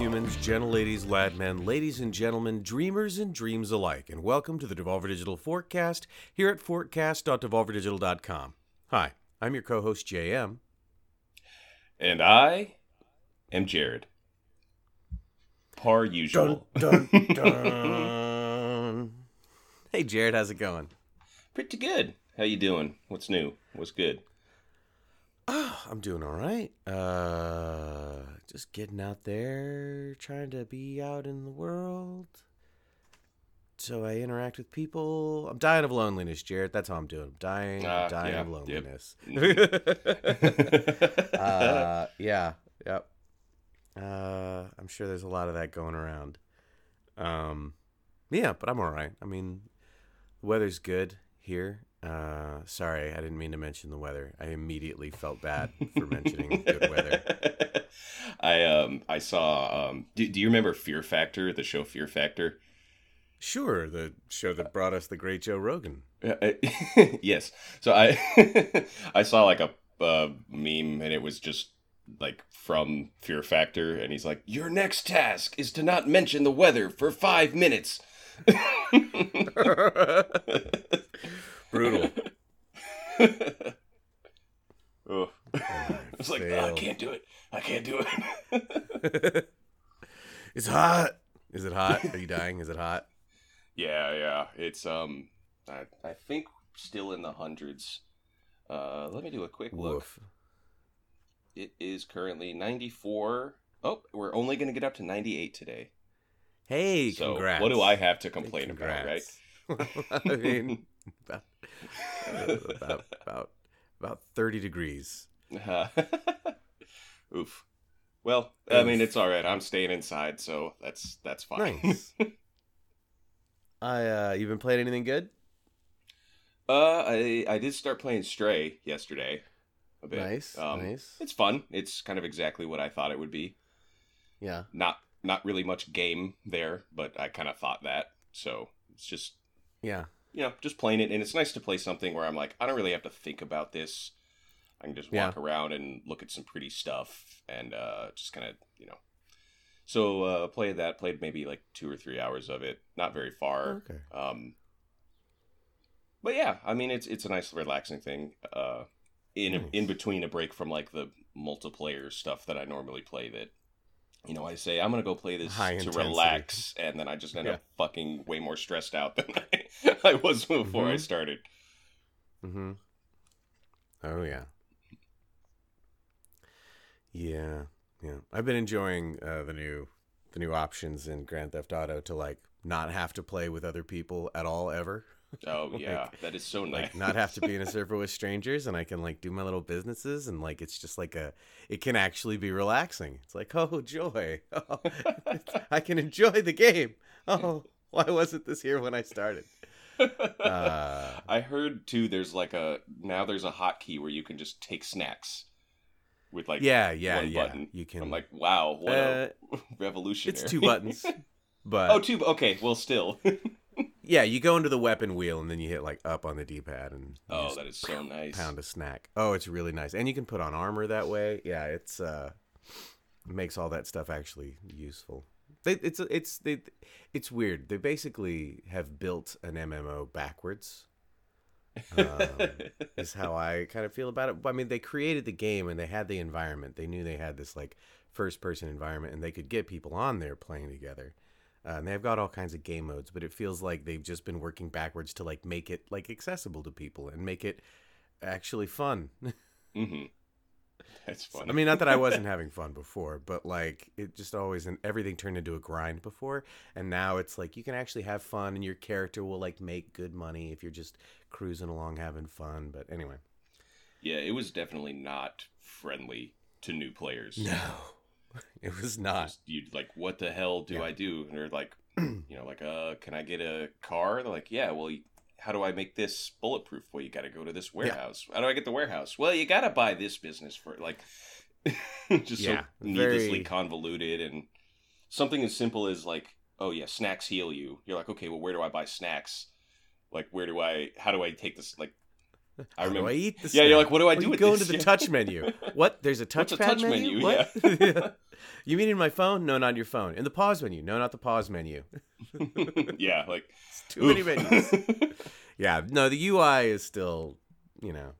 Humans, gentle ladies, lad men, ladies and gentlemen, dreamers and dreams alike, and welcome to the Devolver Digital Forecast here at forecast.devolverdigital.com. Hi, I'm your co host, JM. And I am Jared. Par usual. Dun, dun, dun. hey, Jared, how's it going? Pretty good. How you doing? What's new? What's good? Oh, I'm doing all right. Uh, just getting out there, trying to be out in the world. So I interact with people. I'm dying of loneliness, Jared. That's how I'm doing. I'm dying, Ah, dying yeah, of yep. loneliness. uh, yeah, yep. Uh, I'm sure there's a lot of that going around. Um, yeah, but I'm all right. I mean, the weather's good here. Uh, sorry, I didn't mean to mention the weather. I immediately felt bad for mentioning good weather. I um I saw um do, do you remember Fear Factor, the show Fear Factor? Sure, the show that brought us the great Joe Rogan. Uh, yes. So I I saw like a uh, meme and it was just like from Fear Factor and he's like your next task is to not mention the weather for 5 minutes. Brutal. oh. I was like, "Oh, I can't do it. I can't do it. it's hot. Is it hot? Are you dying? Is it hot? yeah, yeah. It's um I I think still in the hundreds. Uh let me do a quick look. Woof. It is currently 94. Oh, we're only going to get up to 98 today. Hey, so congrats. what do I have to Hey, complain about, right? I mean, about, about about about thirty degrees. Uh, Oof. Well, I mean, it's all right. I'm staying inside, so that's that's fine. Nice. I uh, you been playing anything good? uh, I I did start playing Stray yesterday. A bit. Nice, Um, nice. It's fun. It's kind of exactly what I thought it would be. Yeah. Not not really much game there, but I kind of thought that. So it's just Yeah. You know just playing it, and it's nice to play something where I'm like I don't really have to think about this. I can just walk around and look at some pretty stuff, and uh, just kind of you know. So uh, played that. Played maybe like two or three hours of it. Not very far. Okay. Um, but yeah, I mean it's it's a nice relaxing thing. Uh, in Nice. in between a break from like the multiplayer stuff that I normally play. That you know I say I'm gonna go play this High to intensity. relax, and then I just end Yeah. up fucking way more stressed out than I, I was before I Mhm. started. Mm-hmm. Oh yeah. Yeah, yeah. I've been enjoying uh, the new the new options in Grand Theft Auto to like not have to play with other people at all ever. Oh Like- yeah, that is so nice. Like not have to be in a server with strangers and I can like do my little businesses and like it's just like a it can actually be relaxing. It's like, "Oh, joy. Oh, I can enjoy the game. Oh, why wasn't this here when I started?" Uh, I heard too. There's like a now there's a hotkey where you can just take snacks with like yeah, yeah, one yeah. button. You can I'm like, wow, what a Uh, revolutionary. It's two buttons. But oh, two. Okay, well, still. Yeah, you go into the weapon wheel and then you hit like up on the D-pad and oh, that is so nice. pound a snack. Oh, it's really nice, and you can put on armor that way. Yeah, it's uh, makes all that stuff actually useful. They, it's it's they, it's weird. They basically have built an MMO backwards. Um, is how I kind of feel about it. I mean, they created the game and they had the environment. They knew they had this like first person environment and they could get people on there playing together. Uh, and they've got all kinds of game modes, but it feels like they've just been working backwards to like make it like accessible to people and make it actually fun. hmm That's funny. I mean, not that I wasn't having fun before, but like it just always and everything turned into a grind before, and now it's like you can actually have fun and your character will like make good money if you're just cruising along having fun. But anyway, yeah, it was definitely not friendly to new players. it was not. Just, you'd like, what the hell do Yeah. I do? And they're like, you know, like, uh, can I get a car? They're like, yeah. Well, how do I make this bulletproof? Well, you got to go to this warehouse. How do I get the warehouse? Well, you got to buy this business for like, just Yeah, so needlessly very- convoluted and something as simple as like, oh yeah, snacks heal you. You're like, okay, well, where do I buy snacks? Like, where do I? How do I take this? Like, I remember. I eat this? Yeah, you're like, what do I do? You with go into the touch menu. What? There's a touch, touch menu. menu? What? Yeah. you mean in my phone? No, not your phone. In the pause menu? No, not the pause menu. yeah, like it's too oof. many menus. yeah, no, the UI is still, you know,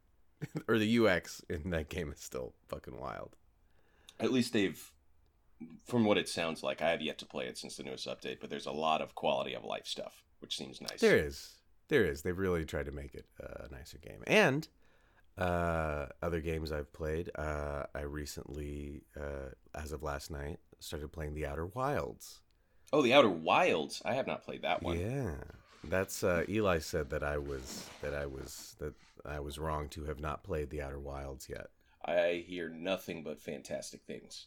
or the UX in that game is still fucking wild. At least they've, from what it sounds like, I have yet to play it since the newest update, but there's a lot of quality of life stuff, which seems nice. There is. There is. They've really tried to make it a nicer game. And uh, other games I've played, uh, I recently, uh, as of last night, started playing The Outer Wilds. Oh, The Outer Wilds! I have not played that one. Yeah, that's uh, Eli said that I was that I was that I was wrong to have not played The Outer Wilds yet. I hear nothing but fantastic things.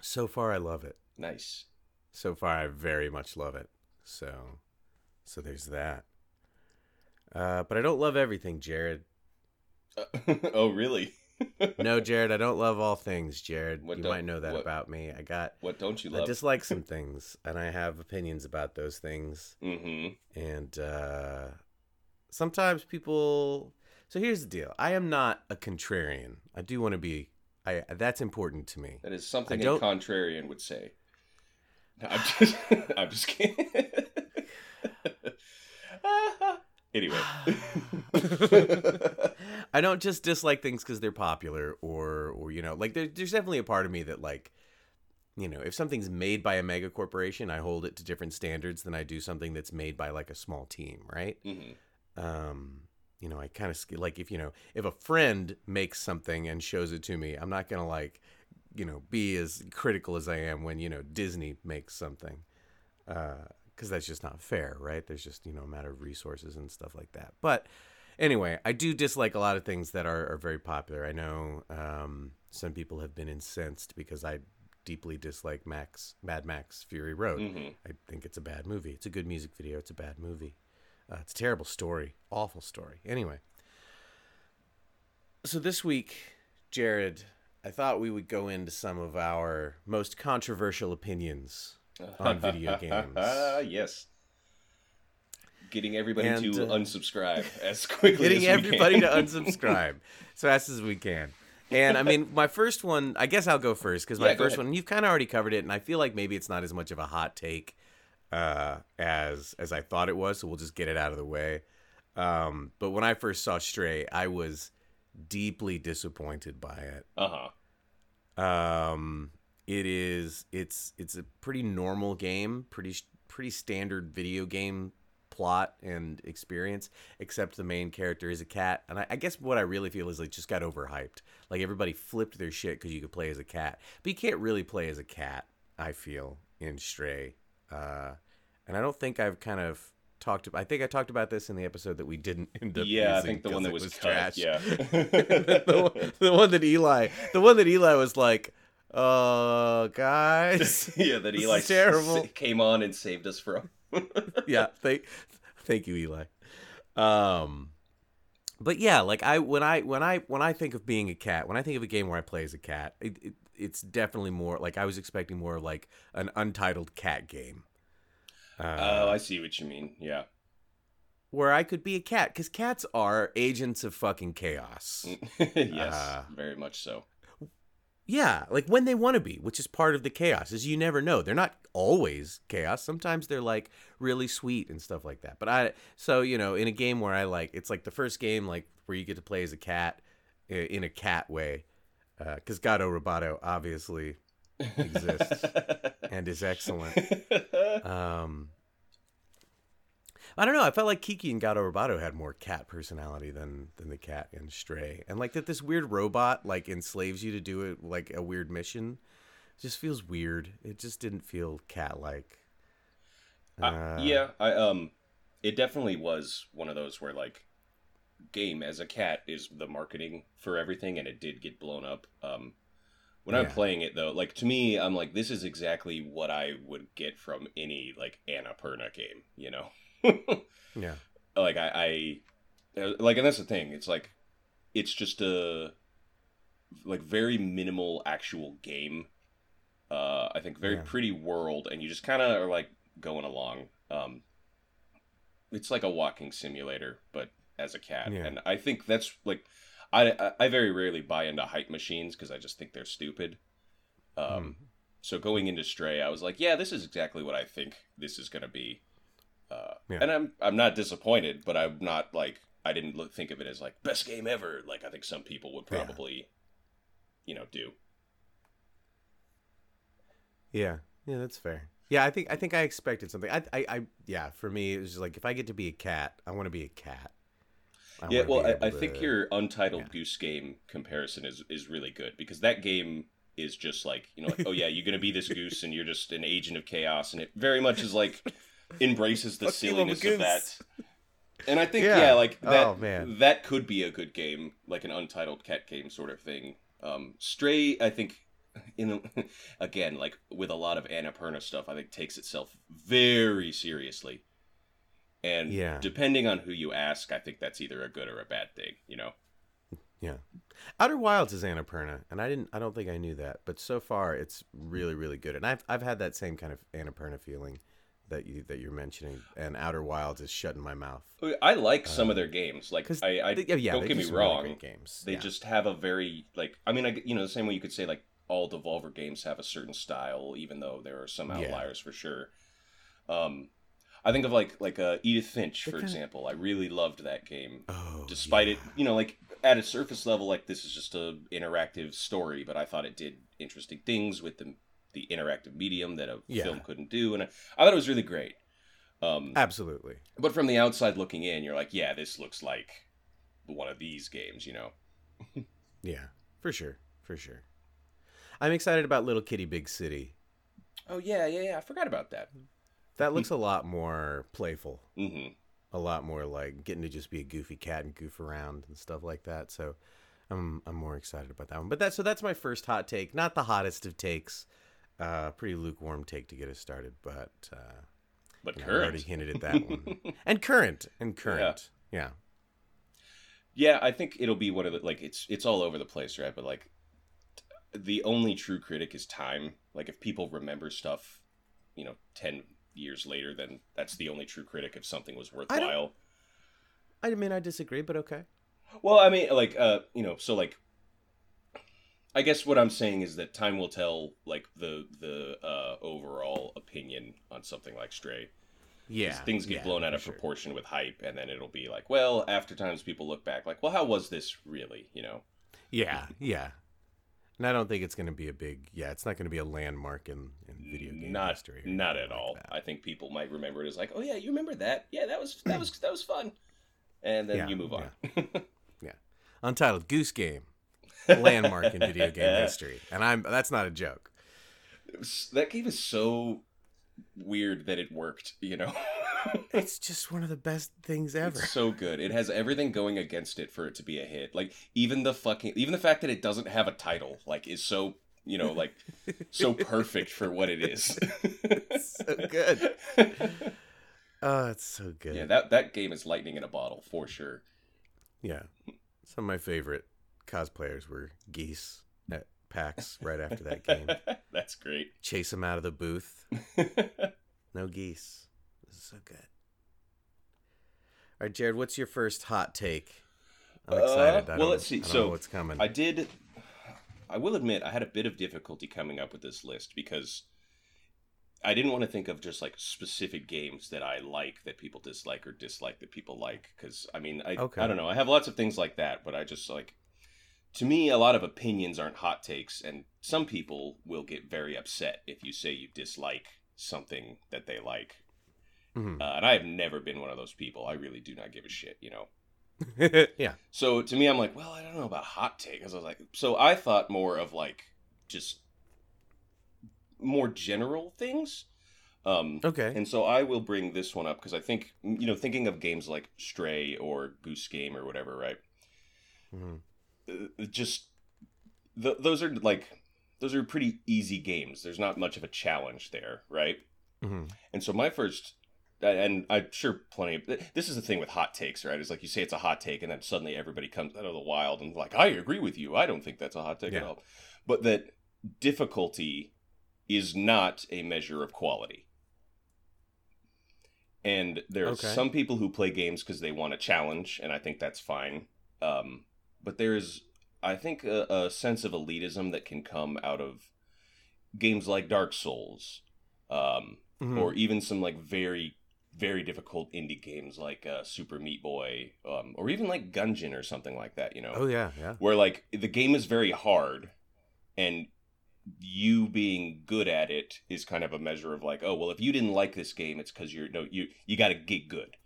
So far, I love it. Nice. So far, I very much love it. So, so there's that. Uh, but I don't love everything, Jared. Uh, oh, really? no, Jared, I don't love all things, Jared. What you might know that what, about me. I got what don't you love? I dislike some things, and I have opinions about those things. Mm-hmm. And uh, sometimes people. So here's the deal: I am not a contrarian. I do want to be. I that's important to me. That is something a contrarian would say. No, I'm just. I'm just kidding. Anyway, I don't just dislike things because they're popular, or or you know, like there, there's definitely a part of me that like, you know, if something's made by a mega corporation, I hold it to different standards than I do something that's made by like a small team, right? Mm-hmm. Um, you know, I kind of like if you know if a friend makes something and shows it to me, I'm not gonna like, you know, be as critical as I am when you know Disney makes something. Uh, because that's just not fair, right? There's just you know a matter of resources and stuff like that. But anyway, I do dislike a lot of things that are, are very popular. I know um, some people have been incensed because I deeply dislike Max Mad Max Fury Road. Mm-hmm. I think it's a bad movie. It's a good music video. It's a bad movie. Uh, it's a terrible story. Awful story. Anyway, so this week, Jared, I thought we would go into some of our most controversial opinions on video games. yes. Getting everybody and, to uh, unsubscribe as quickly getting as everybody to unsubscribe as fast as we can. And I mean, my first one, I guess I'll go first because my yeah, first one, you've kind of already covered it, and I feel like maybe it's not as much of a hot take uh, as as I thought it was. So we'll just get it out of the way. Um, but when I first saw Stray, I was deeply disappointed by it. Uh huh. Um, it is it's it's a pretty normal game, pretty pretty standard video game plot and experience, except the main character is a cat. And I, I guess what I really feel is like just got overhyped. Like everybody flipped their shit because you could play as a cat, but you can't really play as a cat. I feel in Stray, uh, and I don't think I've kind of talked about. I think I talked about this in the episode that we didn't end up. Yeah, I think the one that was, was trash. Yeah, the, the one that Eli, the one that Eli was like uh, guys. yeah, that Eli terrible. came on and saved us from. yeah, thank, thank you, Eli. Um, but yeah, like I when I when I when I think of being a cat, when I think of a game where I play as a cat, it, it, it's definitely more like I was expecting more like an untitled cat game. Uh, oh, I see what you mean. Yeah. Where I could be a cat, because cats are agents of fucking chaos. yes, uh, very much so. Yeah, like when they want to be, which is part of the chaos. Is you never know. They're not always chaos. Sometimes they're like really sweet and stuff like that. But I so, you know, in a game where I like it's like the first game like where you get to play as a cat in a cat way. Uh, cuz Gato Roboto obviously exists and is excellent. Um I don't know. I felt like Kiki and Gato Roboto had more cat personality than than the cat in Stray, and like that this weird robot like enslaves you to do it like a weird mission. It just feels weird. It just didn't feel cat like. Uh, uh, yeah, I um, it definitely was one of those where like, game as a cat is the marketing for everything, and it did get blown up. Um, when yeah. I'm playing it though, like to me, I'm like, this is exactly what I would get from any like Annapurna game, you know. Yeah. Like I, I, like, and that's the thing. It's like, it's just a, like, very minimal actual game. Uh, I think very yeah. pretty world, and you just kind of are like going along. Um, it's like a walking simulator, but as a cat, Yeah. and I think that's like I I- I very rarely buy into hype machines because I just think they're stupid. Um, Mm. so going into Stray, I was like, yeah, this is exactly what I think this is gonna be. Uh, Yeah. And I'm I'm not disappointed, but I'm not like I didn't look, think of it as like best game ever. Like I think some people would Yeah. probably, you know, do. Yeah, yeah, that's fair. Yeah, I think I think I expected something. I, I, I yeah. For me, it was just like if I get to be a cat, I want to be a cat. I yeah, well, I, I think to- your Untitled yeah. Goose Game comparison is is really good because that game is just like you know, like oh yeah, you're gonna be this goose and you're just an agent of chaos, and it very much is like embraces the Fuck you, I'm a silliness of that. And I think Yeah. yeah, like that Oh, man. that could be a good game, like an Untitled cat game sort of thing. Um, Stray, I think. In again, like with a lot of Annapurna stuff, I think takes itself very seriously, and Yeah. depending on who you ask, I think that's either a good or a bad thing. You know, Yeah, Outer Wilds is Annapurna, and I didn't. I don't think I knew that, but so far it's really, really good. And I've I've had that same kind of Annapurna feeling that you that you're mentioning, and Outer Wilds is shutting my mouth. I like some of their games. Like I, I yeah, yeah, don't get me some really wrong, games. they yeah. just have a very like. I mean, I you know the same way you could say like all Devolver games have a certain style, even though there are some Yeah. outliers for sure. Um, I think of like like uh, Edith Finch, for kinda- example. I really loved that game. oh, despite yeah. it you know like at a surface level like this is just a interactive story but i thought it did interesting things with the the interactive medium that a Yeah. film couldn't do and I, I thought it was really great um absolutely. but from the outside looking in you're like yeah this looks like one of these games you know Yeah, for sure, for sure. I'm excited about Little Kitty Big City. oh yeah yeah yeah i forgot about that That looks a lot more playful. hmm a lot more like getting to just be a goofy cat and goof around and stuff like that. So I'm I'm more excited about that one. But that so that's my first hot take. Not the hottest of takes. Uh, pretty lukewarm take to get us started, but uh, but you know, I already hinted at that one. and current and current. Yeah. yeah i think it'll be one of the like it's it's all over the place right but like the only true critic is time like if people remember stuff you know 10 years later then that's the only true critic if something was worthwhile I mean I disagree, but okay. well i mean like uh you know so like i guess what i'm saying is that time will tell like the the uh overall opinion on something like Stray. Yeah. things get yeah, blown out of sure. proportion with hype and then it'll be like well after times people look back like well how was this really you know Yeah, yeah. And I don't think it's going to be a big. Yeah, it's not going to be a landmark in, in video game not history. or not at like all. that. I think people might remember it as like, oh yeah, you remember that? Yeah, that was that was that was fun. And then Yeah, you move on. Yeah. yeah. Untitled Goose Game, landmark in video game history, and I'm that's not a joke. That game is so weird that it worked. You know, It's just one of the best things ever. it's so good. It has everything going against it for it to be a hit. Like even the fucking even the fact that it doesn't have a title like is so you know like so perfect for what it is. so good. Oh, it's so good. yeah, that that game is lightning in a bottle for sure. Yeah. Some of my favorite cosplayers were geese at PAX right after that game. That's great. Chase them out of the booth. No geese. This is so good. All right, Jared, what's your first hot take? I'm Uh, excited. I well, let's see. So, know what's coming. I did. I will admit, I had a bit of difficulty coming up with this list because I didn't want to think of just like specific games that I like that people dislike or dislike that people like. Because I mean, I Okay. I don't know. I have lots of things like that, but I just like. To me, a lot of opinions aren't hot takes, and some people will get very upset if you say you dislike something that they like. Mhm. Uh, and I have never been one of those people. I really do not give a shit, you know. yeah. So to me, I'm like, well, I don't know about hot take. I was like, so I thought more of like just more general things. Um, Okay. and so I will bring this one up because I think you know, thinking of games like Stray or Goose Game or whatever, right? Mhm. Uh, just th- those are like those are pretty easy games. There's not much of a challenge there, right? Mhm. And so my first, and I'm sure plenty of this is the thing with hot takes, right? It's like you say it's a hot take, and then suddenly everybody comes out of the wild and like, I agree with you. I don't think that's a hot take at all. But that difficulty is not a measure of quality. And there are Okay. some people who play games because they want a challenge, and I think that's fine. Um, but there's, I think, a, a sense of elitism that can come out of games like Dark Souls, um, Mhm. or even some like very, very difficult indie games like uh, Super Meat Boy, um, or even like Gungeon or something like that. You know, oh yeah, yeah, where like the game is very hard and you being good at it is kind of a measure of like oh well if you didn't like this game it's because you're no you you got to get good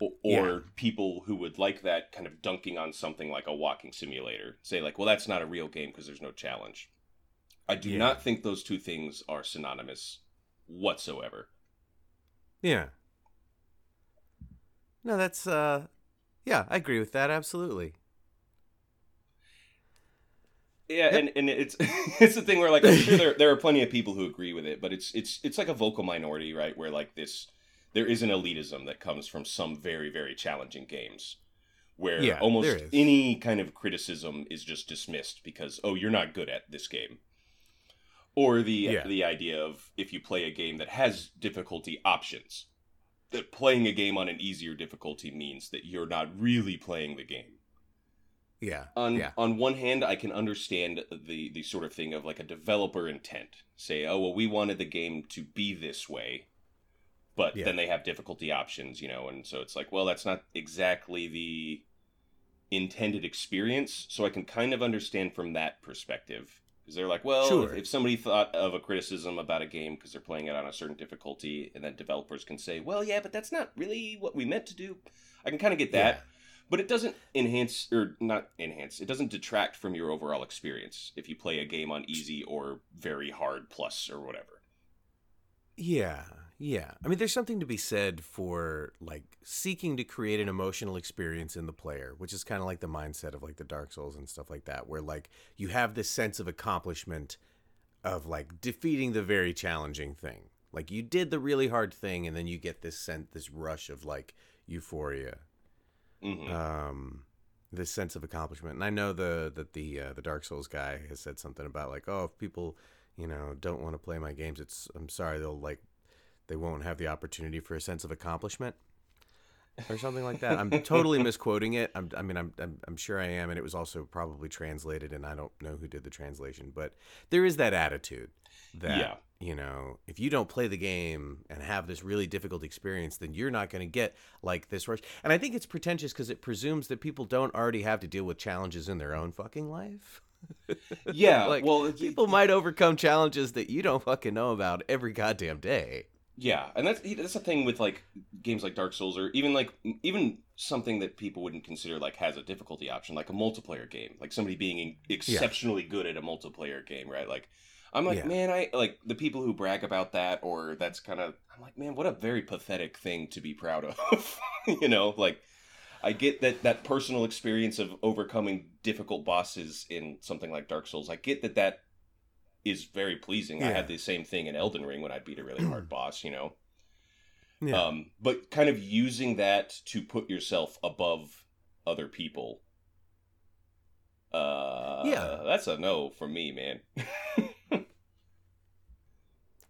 or, Yeah. people who would like that kind of dunking on something like a walking simulator say like well that's not a real game because there's no challenge i do Yeah. not think those two things are synonymous whatsoever yeah. No, that's uh, yeah, I agree with that absolutely. Yeah, Yep. and, and it's it's the thing where like I'm sure there there are plenty of people who agree with it, but it's it's it's like a vocal minority, right? Where like this there is an elitism that comes from some very very challenging games, where Yeah, almost any kind of criticism is just dismissed because oh you're not good at this game, or the Yeah. the idea of if you play a game that has difficulty options, that playing a game on an easier difficulty means that you're not really playing the game. Yeah, on yeah, on one hand i can understand the the sort of thing of like a developer intent. Say oh well we wanted the game to be this way but Yeah. then they have difficulty options you know and so it's like well that's not exactly the intended experience so i can kind of understand from that perspective because they're like well Sure. if, if somebody thought of a criticism about a game because they're playing it on a certain difficulty and then developers can say well yeah but that's not really what we meant to do i can kind of get that but it doesn't enhance or not enhance it doesn't detract from your overall experience if you play a game on easy or very hard plus or whatever Yeah, yeah. I mean, there's something to be said for like seeking to create an emotional experience in the player, which is kind of like the mindset of like the Dark Souls and stuff like that, where like you have this sense of accomplishment of like defeating the very challenging thing. Like you did the really hard thing, and then you get this sense, this rush of like euphoria, hmm um, this sense of accomplishment. And I know the that the uh, the Dark Souls guy has said something about like, oh, if people, you know, don't want to play my games, it's I'm sorry, they'll like they won't have the opportunity for a sense of accomplishment or something like that. I'm totally misquoting it. I'm, I mean, I'm, I'm I'm sure I am, and it was also probably translated, and I don't know who did the translation, but there is that attitude that Yeah. you know, if you don't play the game and have this really difficult experience, then you're not going to get like this rush. And I think it's pretentious because it presumes that people don't already have to deal with challenges in their own fucking life. yeah like well people might overcome challenges that you don't fucking know about every goddamn day. Yeah and that's that's the thing with like games like dark souls or even like even something that people wouldn't consider like has a difficulty option like a multiplayer game like somebody being exceptionally good at a multiplayer game right? Like i'm like Yeah. man i like the people who brag about that or that's kind of i'm like man what a very pathetic thing to be proud of you know? Like i get that that personal experience of overcoming difficult bosses in something like dark souls i get that that is very pleasing i had the same thing in elden ring when i beat a really hard boss you know Yeah. um, but kind of using that to put yourself above other people. Uh, Yeah. that's a no for me, man.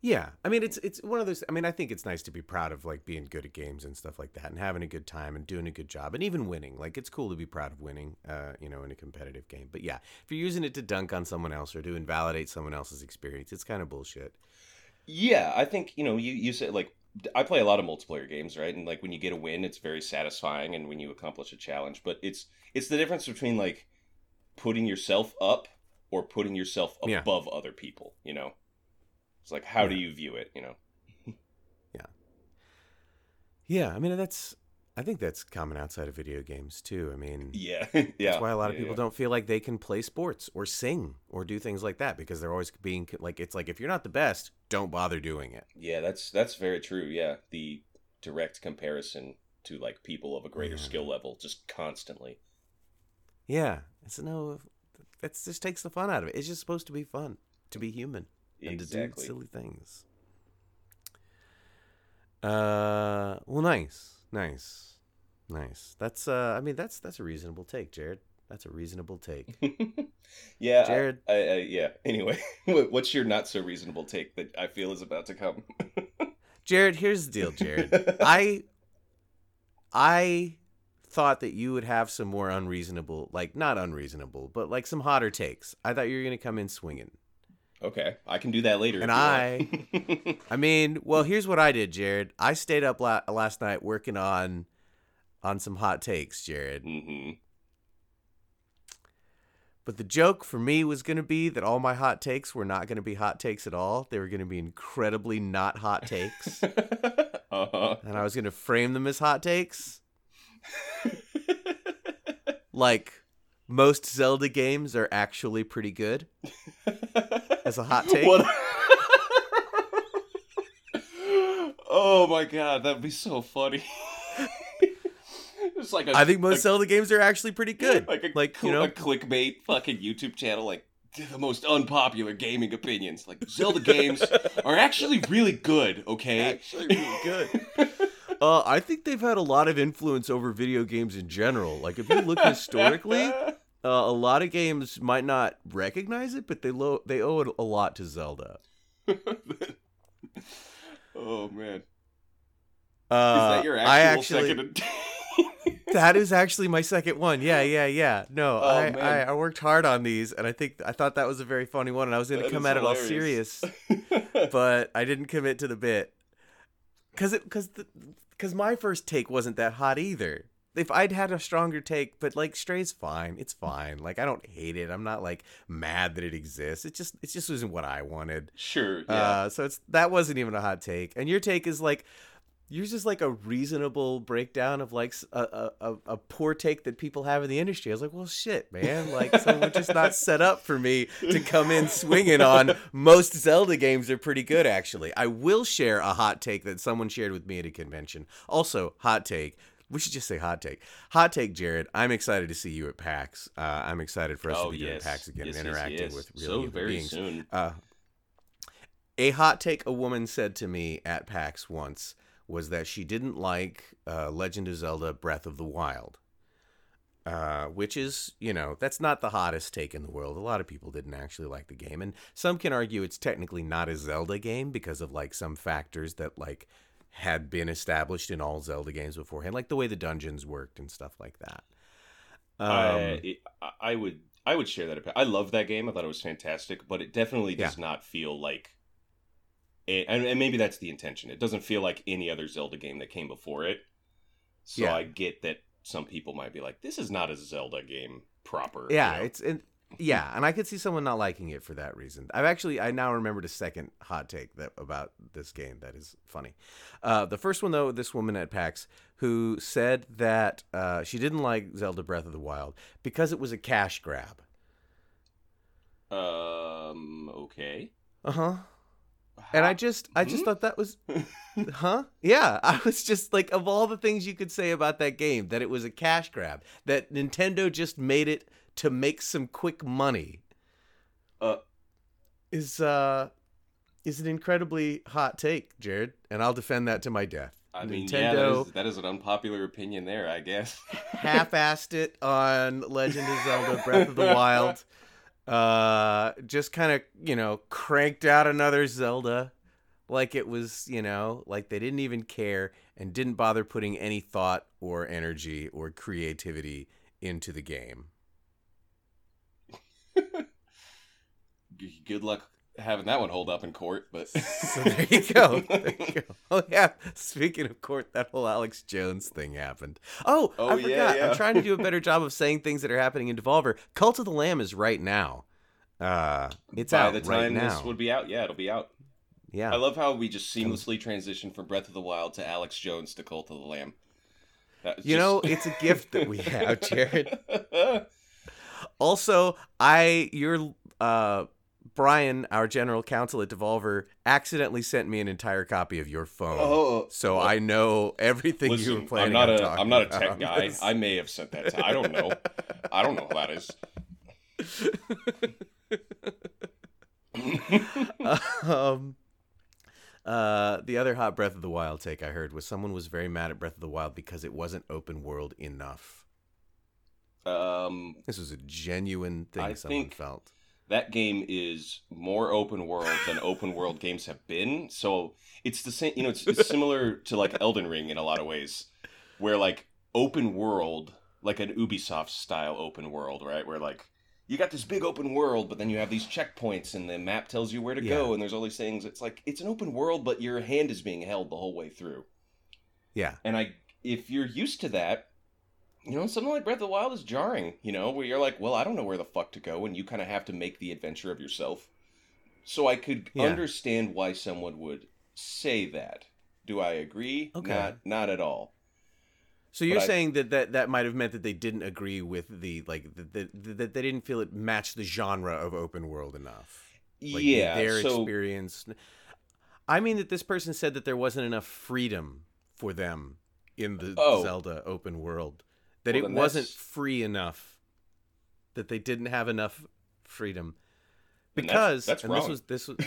Yeah, I mean it's it's one of those. I mean, I think it's nice to be proud of like being good at games and stuff like that, and having a good time and doing a good job, and even winning. Like it's cool to be proud of winning, uh, you know, in a competitive game. But yeah, if you're using it to dunk on someone else or to invalidate someone else's experience, it's kind of bullshit. yeah, I think you know you you said like I play a lot of multiplayer games, right? And like when you get a win, it's very satisfying, and when you accomplish a challenge. But it's it's the difference between like putting yourself up or putting yourself Yeah. above other people. You know, it's like how do you view it? You know. Yeah. Yeah, I mean that's. I think that's common outside of video games too. I mean, Yeah, yeah. That's why a lot of Yeah, people yeah. don't feel like they can play sports or sing or do things like that because they're always being like it's like if you're not the best, don't bother doing it. Yeah, that's that's very true. Yeah, the direct comparison to like people of a greater Yeah. skill level just constantly. Yeah, it's no, that just takes the fun out of it. It's just supposed to be fun to be human and to do Exactly. silly things. Uh, well, nice, nice, nice. That's uh, I mean that's that's a reasonable take, Jared. That's a reasonable take. yeah, Jared- I, I, yeah. Anyway, what's your not so reasonable take that I feel is about to come? Jared, here's the deal, Jared. I I thought that you would have some more unreasonable, like not unreasonable, but like some hotter takes. I thought you were going to come in swinging. Okay, I can do that later. And I, I mean, well, here's what I did, Jared. I stayed up la- last night working on on some hot takes, Jared. hmm But the joke for me was going to be that all my hot takes were not going to be hot takes at all. They were going to be incredibly not hot takes. uh-huh. and I was going to frame them as hot takes. Like most Zelda games are actually pretty good as a hot take. What? oh my god, that'd be so funny. it's like a, I think most a, Zelda games are actually pretty good. like a like you know, a clickbait fucking YouTube channel like the most unpopular gaming opinions. Like Zelda games are actually really good. Okay, actually really good. Uh, I think they've had a lot of influence over video games in general. Like if you look historically, uh, a lot of games might not recognize it, but they lo- they owe it a lot to Zelda. oh man, is Uh, that your actual I actually, second? that is actually my second one. Yeah, yeah, yeah. No, Oh, I. I I worked hard on these, and I think I thought that was a very funny one, and I was going to come is at it all serious, but I didn't commit to the bit because it because because my first take wasn't that hot either. If I'd had a stronger take, but like Stray's fine, it's fine. Like I don't hate it. I'm not like mad that it exists. It just it just wasn't what I wanted. sure, yeah. Uh, so it's that wasn't even a hot take, and your take is like yours is like a reasonable breakdown of like a, a, a poor take that people have in the industry. I was like, well, shit, man, like so we're just not set up for me to come in swinging on. Most Zelda games are pretty good, actually. I will share a hot take that someone shared with me at a convention. Also, hot take. We should just say hot take. Hot take, Jared. I'm excited to see you at PAX. Uh, I'm excited for us oh to be doing PAX again yes, and interacting yes. with real so human very beings. soon. Uh, a hot take a woman said to me at PAX once was that she didn't like uh, Legend of Zelda Breath of the Wild. Uh, which is, you know, that's not the hottest take in the world. A lot of people didn't actually like the game. And some can argue it's technically not a Zelda game because of like some factors that like had been established in all Zelda games beforehand, like the way the dungeons worked and stuff like that. Um, I, it, I would I would share that. I love that game. I thought it was fantastic, but it definitely does not feel like. It, and, and maybe that's the intention. It doesn't feel like any other Zelda game that came before it. So Yeah. I get that some people might be like, "This is not a Zelda game proper." Yeah, you know? it's and yeah, and I could see someone not liking it for that reason. I've actually I now remembered a second hot take that about this game that is funny. Uh, the first one though, this woman at PAX who said that uh, she didn't like Zelda Breath of the Wild because it was a cash grab. um. Okay. Uh huh. And I just I just Hmm? thought that was huh? Yeah, I was just like of all the things you could say about that game that it was a cash grab, that Nintendo just made it to make some quick money. Uh. is uh is an incredibly hot take, Jared, and I'll defend that to my death. I mean, yeah, that Nintendo is, that is an unpopular opinion there, I guess. half-assed it on Legend of Zelda Breath of the Wild. Uh just kind of, you know, cranked out another Zelda like it was, you know, like they didn't even care and didn't bother putting any thought or energy or creativity into the game. Good luck having that one hold up in court, but So there you go. There you go. Oh yeah. Speaking of court, that whole Alex Jones thing happened. Oh, Oh, I yeah, forgot. yeah. I'm trying to do a better job of saying things that are happening in Devolver. Cult of the Lamb is right now. Uh, it's by out the right time now. this would be out, yeah, it'll be out. yeah. I love how we just seamlessly transitioned from Breath of the Wild to Alex Jones to Cult of the Lamb. You just- know, it's a gift that we have, Jared. Also, I your uh Brian, our general counsel at Devolver, accidentally sent me an entire copy of your phone. oh, So I know everything you were listen, planning I'm not on a talking I'm not a tech guy. I may have sent that. To, I don't know. I don't know who that is. um, uh, the other hot Breath of the Wild take I heard was someone was very mad at Breath of the Wild because it wasn't open world enough. um, This was a genuine thing I someone think- felt. That game is more open world than open world games have been. So it's the same, you know, it's, it's similar to like Elden Ring in a lot of ways, where like open world, like an Ubisoft style open world, right? Where like you got this big open world, but then you have these checkpoints and the map tells you where to Yeah. go and there's all these things. It's like it's an open world, but your hand is being held the whole way through. Yeah. And I, if you're used to that, you know, something like Breath of the Wild is jarring. You know, where you're like, well, I don't know where the fuck to go, and you kind of have to make the adventure of yourself. So I could Yeah. understand why someone would say that. Do I agree? Okay. Not, not at all. So you're But I- saying that, that that might have meant that they didn't agree with the like that the, the, they didn't feel it matched the genre of open world enough. Like yeah. their so experience. I mean that this person said that there wasn't enough freedom for them in the Oh. Zelda open world. That Well, it wasn't that's- free enough. That they didn't have enough freedom. Because that's- that's and this was this was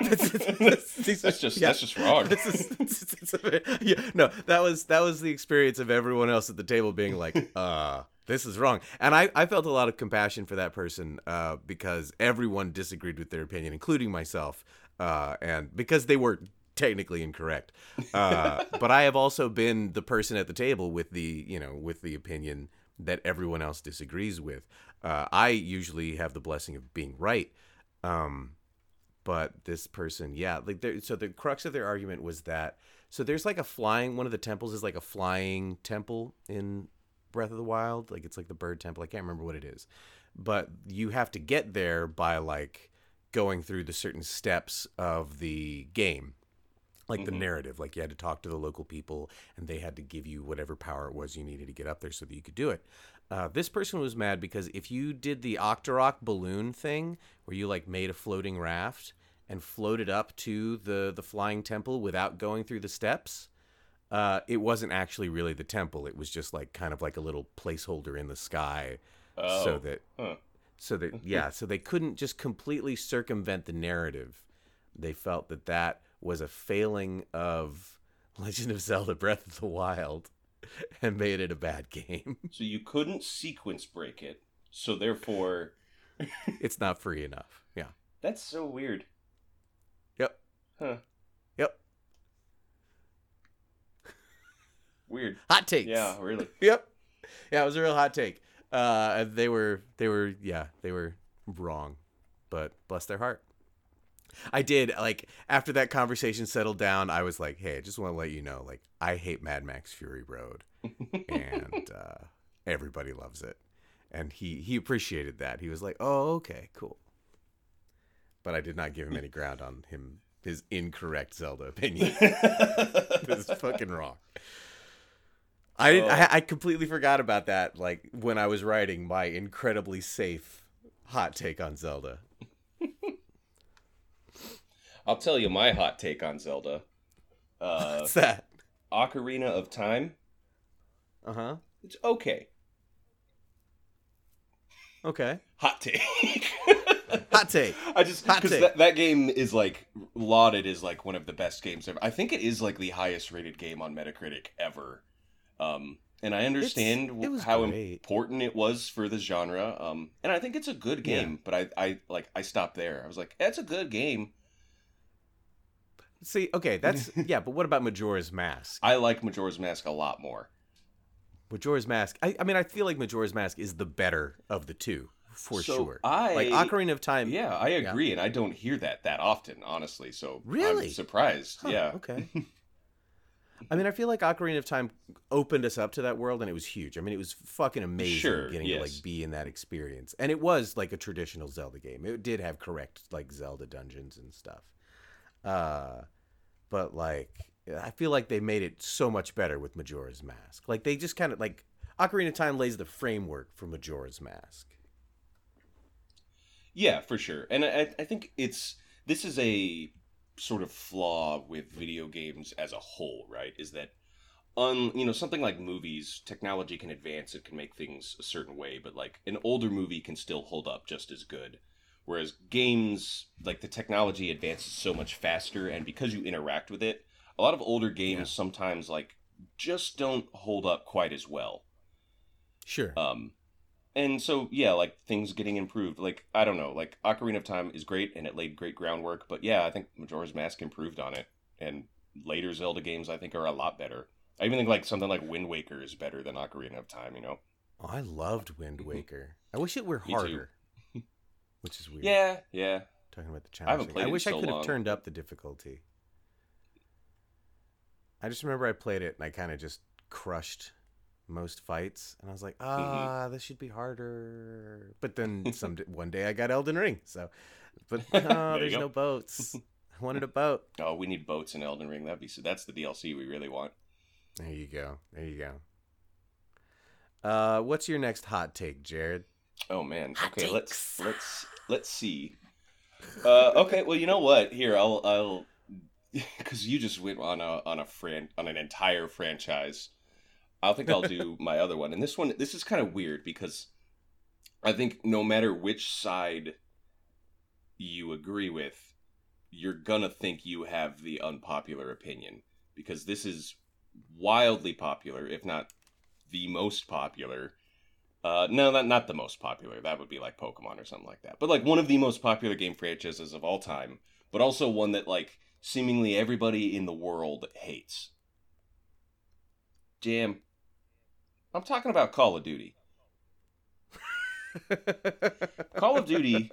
these- that's just yeah. that's just wrong. This is, this is- is- yeah, no, that was that was the experience of everyone else at the table being like, uh, this is wrong. And I, I felt a lot of compassion for that person uh, because everyone disagreed with their opinion, including myself, uh, and because they were technically incorrect. Uh, but I have also been the person at the table with the you know with the opinion that everyone else disagrees with. Uh, I usually have the blessing of being right. Um, but this person yeah like there so the crux of their argument was that so there's like a flying one of the temples is like a flying temple in breath of the wild like it's like the bird temple i can't remember what it is but you have to get there by like going through the certain steps of the game like the Mhm. narrative like you had to talk to the local people and they had to give you whatever power it was you needed to get up there so that you could do it uh, this person was mad because if you did the octorok balloon thing where you like made a floating raft and floated up to the the flying temple without going through the steps uh, it wasn't actually really the temple it was just like kind of like a little placeholder in the sky Oh, so that huh. so that yeah so they couldn't just completely circumvent the narrative they felt that that was a failing of legend of zelda breath of the wild and made it a bad game So you couldn't sequence break it. So therefore, it's not free enough yeah that's so weird. yep Huh. yep Weird. hot takes Yeah, really. yep yeah it was a real hot take uh they were they were yeah they were wrong but bless their heart i did like after that conversation settled down i was like hey i just want to let you know like i hate mad max fury road and uh everybody loves it and he he appreciated that he was like oh okay cool but i did not give him any ground on him his incorrect zelda opinion this is fucking wrong. I, Oh. I I completely forgot about that. Like when I was writing my incredibly safe hot take on Zelda. I'll tell you my hot take on Zelda. Uh, What's that? Ocarina of Time. Uh huh. It's okay. Okay. Hot take. Hot take. I just Hot because take. that, that game is like lauded as like one of the best games ever. I think it is like the highest rated game on Metacritic ever. Um, and I understand it how great. important it was for the genre. Um, and I think it's a good Yeah. game. But I, I like I stopped there. I was like, that's a good game. See, okay, that's yeah, but what about Majora's Mask? I like Majora's Mask a lot more. Majora's Mask. I, I mean, I feel like Majora's Mask is the better of the two for So sure. I like Ocarina of Time. Yeah, I agree, and I don't hear that that often, honestly. So Really? I'm surprised. Huh, yeah. Okay. I mean, I feel like Ocarina of Time opened us up to that world, and it was huge. I mean, it was fucking amazing Sure, getting to like be in that experience, and it was like a traditional Zelda game. It did have correct like Zelda dungeons and stuff. Uh, but like, I feel like they made it so much better with Majora's Mask. Like they just kind of like Ocarina of Time lays the framework for Majora's Mask. Yeah, for sure. And I, I think it's this is a sort of flaw with video games as a whole, right? Is that un you know something like movies, technology can advance, it can make things a certain way, but like an older movie can still hold up just as good. Whereas games, like the technology advances so much faster, and because you interact with it, a lot of older games Yeah. sometimes like just don't hold up quite as well. Sure. Um, and so yeah, like things getting improved. Like I don't know, like Ocarina of Time is great and it laid great groundwork, but yeah, I think Majora's Mask improved on it, and later Zelda games I think are a lot better. I even think like something like Wind Waker is better than Ocarina of Time. You know? Oh, I loved Wind Waker. I wish it were harder, which is weird. Yeah, yeah. Talking about the I haven't challenge. played I it in wish I so could have turned up the difficulty. I just remember I played it and I kind of just crushed most fights, and I was like, Mm-hmm. ah, this should be harder. But then some one day I got Elden Ring, so. But no, you there's no boats. I wanted a boat. Oh, we need boats in Elden Ring. That'd be so. That's the DLC we really want. There you go. There you go. Uh, what's your next hot take, Jared? Oh man. Hot Okay, takes. let's let's see. Uh, okay, well, you know what? Here, I'll I'll because you just went on a on a fran on an entire franchise. I think I'll do my other one, and this one this is kind of weird because I think no matter which side you agree with, you're gonna think you have the unpopular opinion because this is wildly popular, if not the most popular. Uh, no, not not the most popular. That would be like Pokemon or something like that. But like one of the most popular game franchises of all time, but also one that like seemingly everybody in the world hates. Jam. I'm talking about Call of Duty. Call of Duty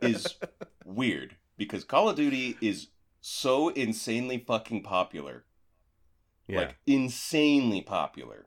is weird because Call of Duty is so insanely fucking popular yeah. like insanely popular.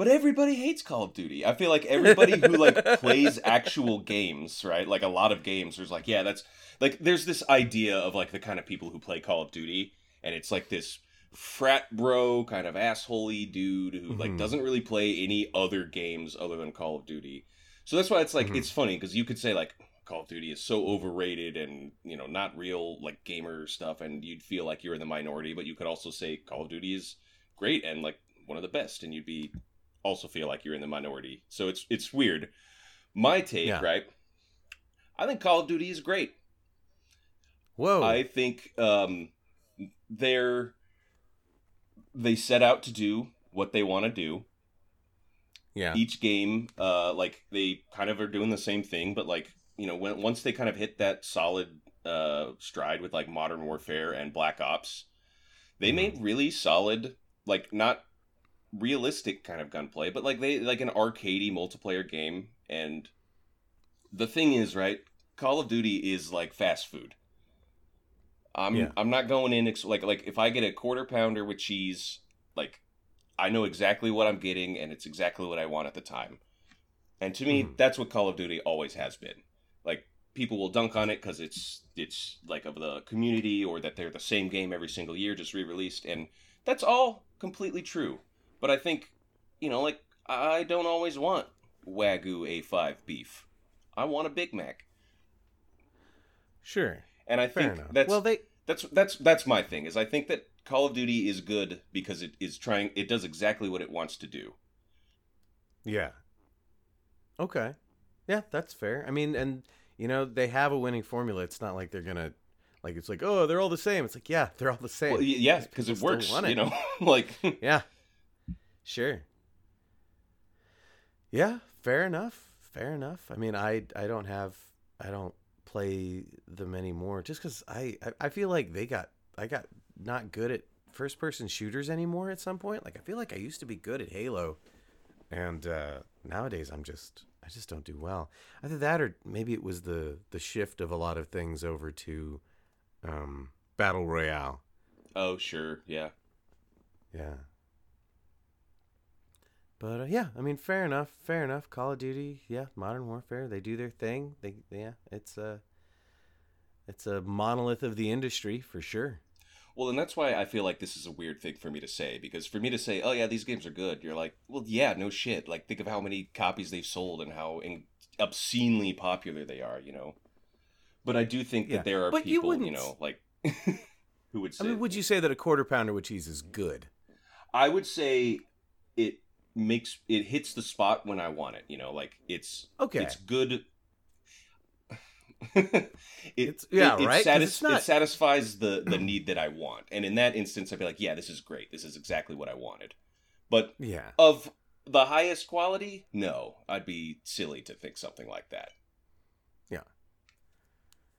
But everybody hates Call of Duty. I feel like everybody who like plays actual games, right? Like a lot of games, there's like, yeah, that's like there's this idea of like the kind of people who play Call of Duty, and it's like this frat bro kind of assholey dude who like Mhm. doesn't really play any other games other than Call of Duty. So that's why it's like Mhm. it's funny because you could say like Call of Duty is so overrated and you know not real like gamer stuff, and you'd feel like you're in the minority. But you could also say Call of Duty is great and like one of the best, and you'd be also feel like you're in the minority. So it's it's weird. My take, Yeah. right? I think Call of Duty is great. Whoa. I think um, they're they set out to do what they want to do. yeah. Each game, uh, like they kind of are doing the same thing, but like you know, when once they kind of hit that solid uh, stride with like Modern Warfare and Black Ops, they Mhm. made really solid, like not realistic kind of gunplay, but like they like an arcadey multiplayer game. And the thing is, right? Call of Duty is like fast food. I'm Yeah. I'm not going in ex- like like if I get a quarter pounder with cheese, like I know exactly what I'm getting and it's exactly what I want at the time. And to me, Mhm. that's what Call of Duty always has been. Like people will dunk on it because it's it's like of the community or that they're the same game every single year, just re-released, and that's all completely true. But I think, you know, like I don't always want Wagyu A5 beef. I want a Big Mac, Sure. and I Fair think enough. that's well, they. that's that's that's my thing. Is I think that Call of Duty is good because it is trying. It does exactly what it wants to do. Yeah. Okay. Yeah, that's fair. I mean, and you know, they have a winning formula. It's not like they're gonna, like, it's like, oh, they're all the same. It's like, yeah, they're all the same. Well, yeah, because it works. it. You know, like Yeah. Sure. Yeah, fair enough. Fair enough. I mean, I I don't have I don't play them anymore just cuz I, I I feel like they got I got not good at first person shooters anymore at some point. Like I feel like I used to be good at Halo and uh nowadays I'm just I just don't do well. Either that or maybe it was the the shift of a lot of things over to um battle royale. oh sure, yeah. Yeah. But uh, yeah, I mean, fair enough. Fair enough. Call of Duty, yeah, Modern Warfare, they do their thing. They, yeah, it's a, it's a monolith of the industry for sure. Well, and that's why I feel like this is a weird thing for me to say because for me to say, "Oh yeah, these games are good," you're like, "Well, yeah, no shit." Like, think of how many copies they've sold and how in- obscenely popular they are, you know. But I do think Yeah, that there are but people, you, wouldn't- know, like who would say. I mean, would you say that a quarter pounder with cheese is good? I would say it makes it hits the spot when I want it. You know, like it's Okay. it's good. it, It's- yeah, it, it right? satis- it's not- It satisfies the the need that I want, and in that instance, I'd be like, yeah, this is great. This is exactly what I wanted. But Yeah. of the highest quality, no, I'd be silly to think something like that. Yeah.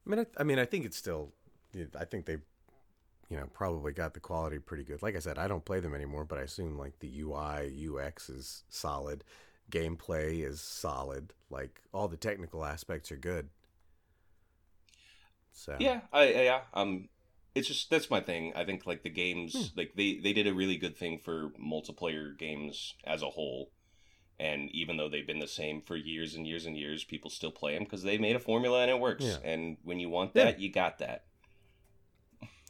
I mean, I, I mean, I think it's still. I think they, you know, probably got the quality pretty good. Like I said, I don't play them anymore, but I assume like the UI UX is solid, gameplay is solid. Like all the technical aspects are good. So Yeah, I yeah, um it's just that's my thing. I think like the games Hmm. like they they did a really good thing for multiplayer games as a whole. And even though they've been the same for years and years and years, people still play them because they made a formula and it works. Yeah. And when you want Yeah. that, you got that.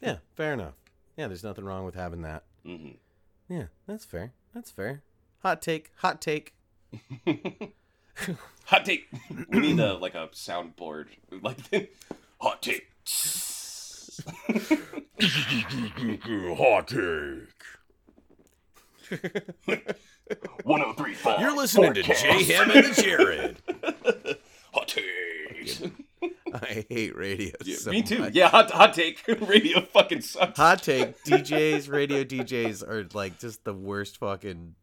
Yeah, fair enough. Yeah, there's nothing wrong with having that. hmm Yeah, that's fair. That's fair. Hot take. Hot take. Hot take. We need a like a soundboard, like hot take. Hot take. One zero three five. You're listening to J Ham and the Jared. hot takes. I hate radio. Yeah, so me too. much. Yeah, hot hot take. Radio fucking sucks. Hot take. DJs, radio DJs are like just the worst fucking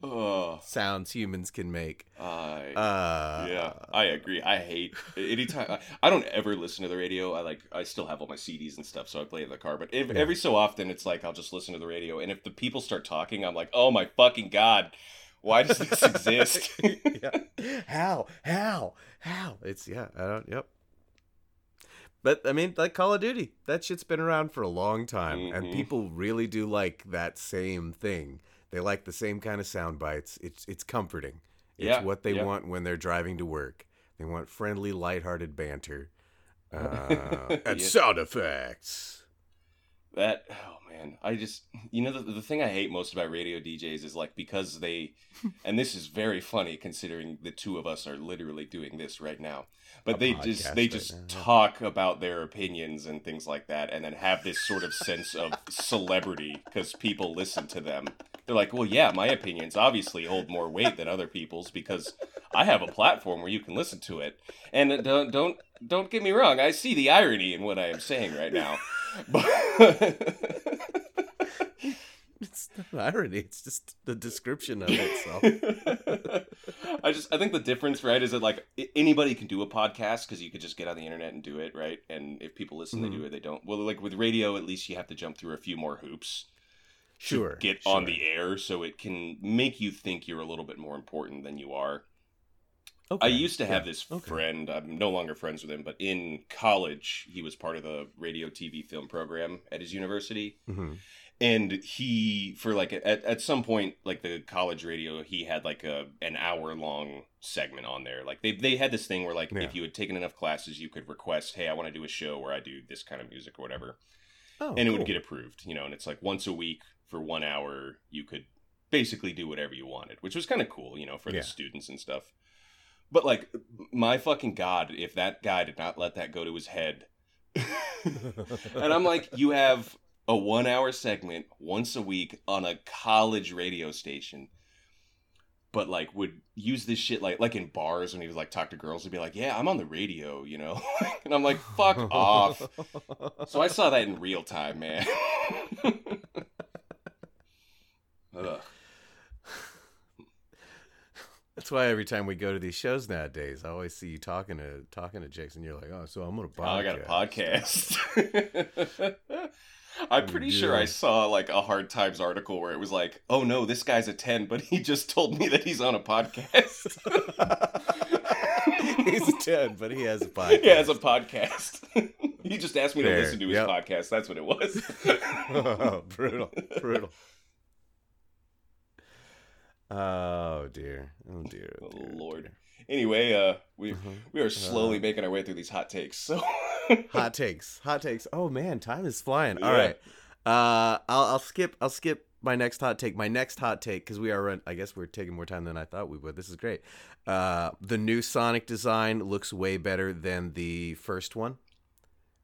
Oh, sounds humans can make. I Uh, yeah, I agree. I hate anytime. I, I don't ever listen to the radio. I like. I still have all my CDs and stuff, so I play in the car. But if, Yeah. every so often, it's like I'll just listen to the radio, and if the people start talking, I'm like, oh my fucking god, why does this exist? yeah. How? How? How? It's yeah. I don't. Yep. But I mean, like Call of Duty, that shit's been around for a long time, and Mhm. people really do like that same thing. They like the same kind of sound bites. It's it's comforting. It's Yeah, what they yeah. want when they're driving to work. They want friendly, lighthearted banter. Uh, and Yeah. sound effects. That oh man, I just you know the the thing I hate most about radio DJs is like because they, and this is very funny considering the two of us are literally doing this right now. But they just they just now, talk about their opinions and things like that, and then have this sort of sense of celebrity because people listen to them. They're like, well, yeah, my opinions obviously hold more weight than other people's because I have a platform where you can listen to it. And don't don't don't get me wrong, I see the irony in what I am saying right now. But It's not irony. It's just the description of itself. I just I think the difference, right, is that like anybody can do a podcast because you could just get on the internet and do it, right? And if people listen, Mhm. they do it. They don't. Well, like with radio, at least you have to jump through a few more hoops to Sure. get sure. on the air, so it can make you think you're a little bit more important than you are. Okay. I used to have yeah, this okay. friend. I'm no longer friends with him, but in college, he was part of the radio, TV, film program at his university Mhm. And he for like at, at some point like the college radio he had like a an hour long segment on there like they, they had this thing where like Yeah. if you had taken enough classes you could request hey i want to do a show where i do this kind of music or whatever Oh, and it cool. would get approved you know and it's like once a week for one hour you could basically do whatever you wanted which was kind of cool you know for Yeah. the students and stuff but like my fucking god if that guy did not let that go to his head and I'm like, you have a one hour segment once a week on a college radio station, but like would use this shit like like in bars when he was like talk to girls and be like, yeah, I'm on the radio, you know, and I'm like, fuck off. So I saw that in real time, man. Ugh. That's why every time we go to these shows nowadays, I always see you talking to talking to Jason. You're like, oh, so I'm gonna Oh, podcast. I got a podcast. I'm you pretty sure I saw like a Hard Times article where it was like, "Oh no, this guy's a 10, but he just told me that he's on a podcast." He's a ten, but he has a podcast. He has a podcast. he just asked me Fair, to listen to his yep. podcast. That's what it was. oh, brutal, brutal. Oh dear, oh dear, oh, Oh, Lord. dear. Anyway, uh, we Mhm. we are slowly Uh. making our way through these hot takes. So hot takes hot takes oh man time is flying all Yeah. right uh I'll, I'll skip i'll skip my next hot take my next hot take because we are run i guess we're taking more time than i thought we would this is great uh the new sonic design looks way better than the first one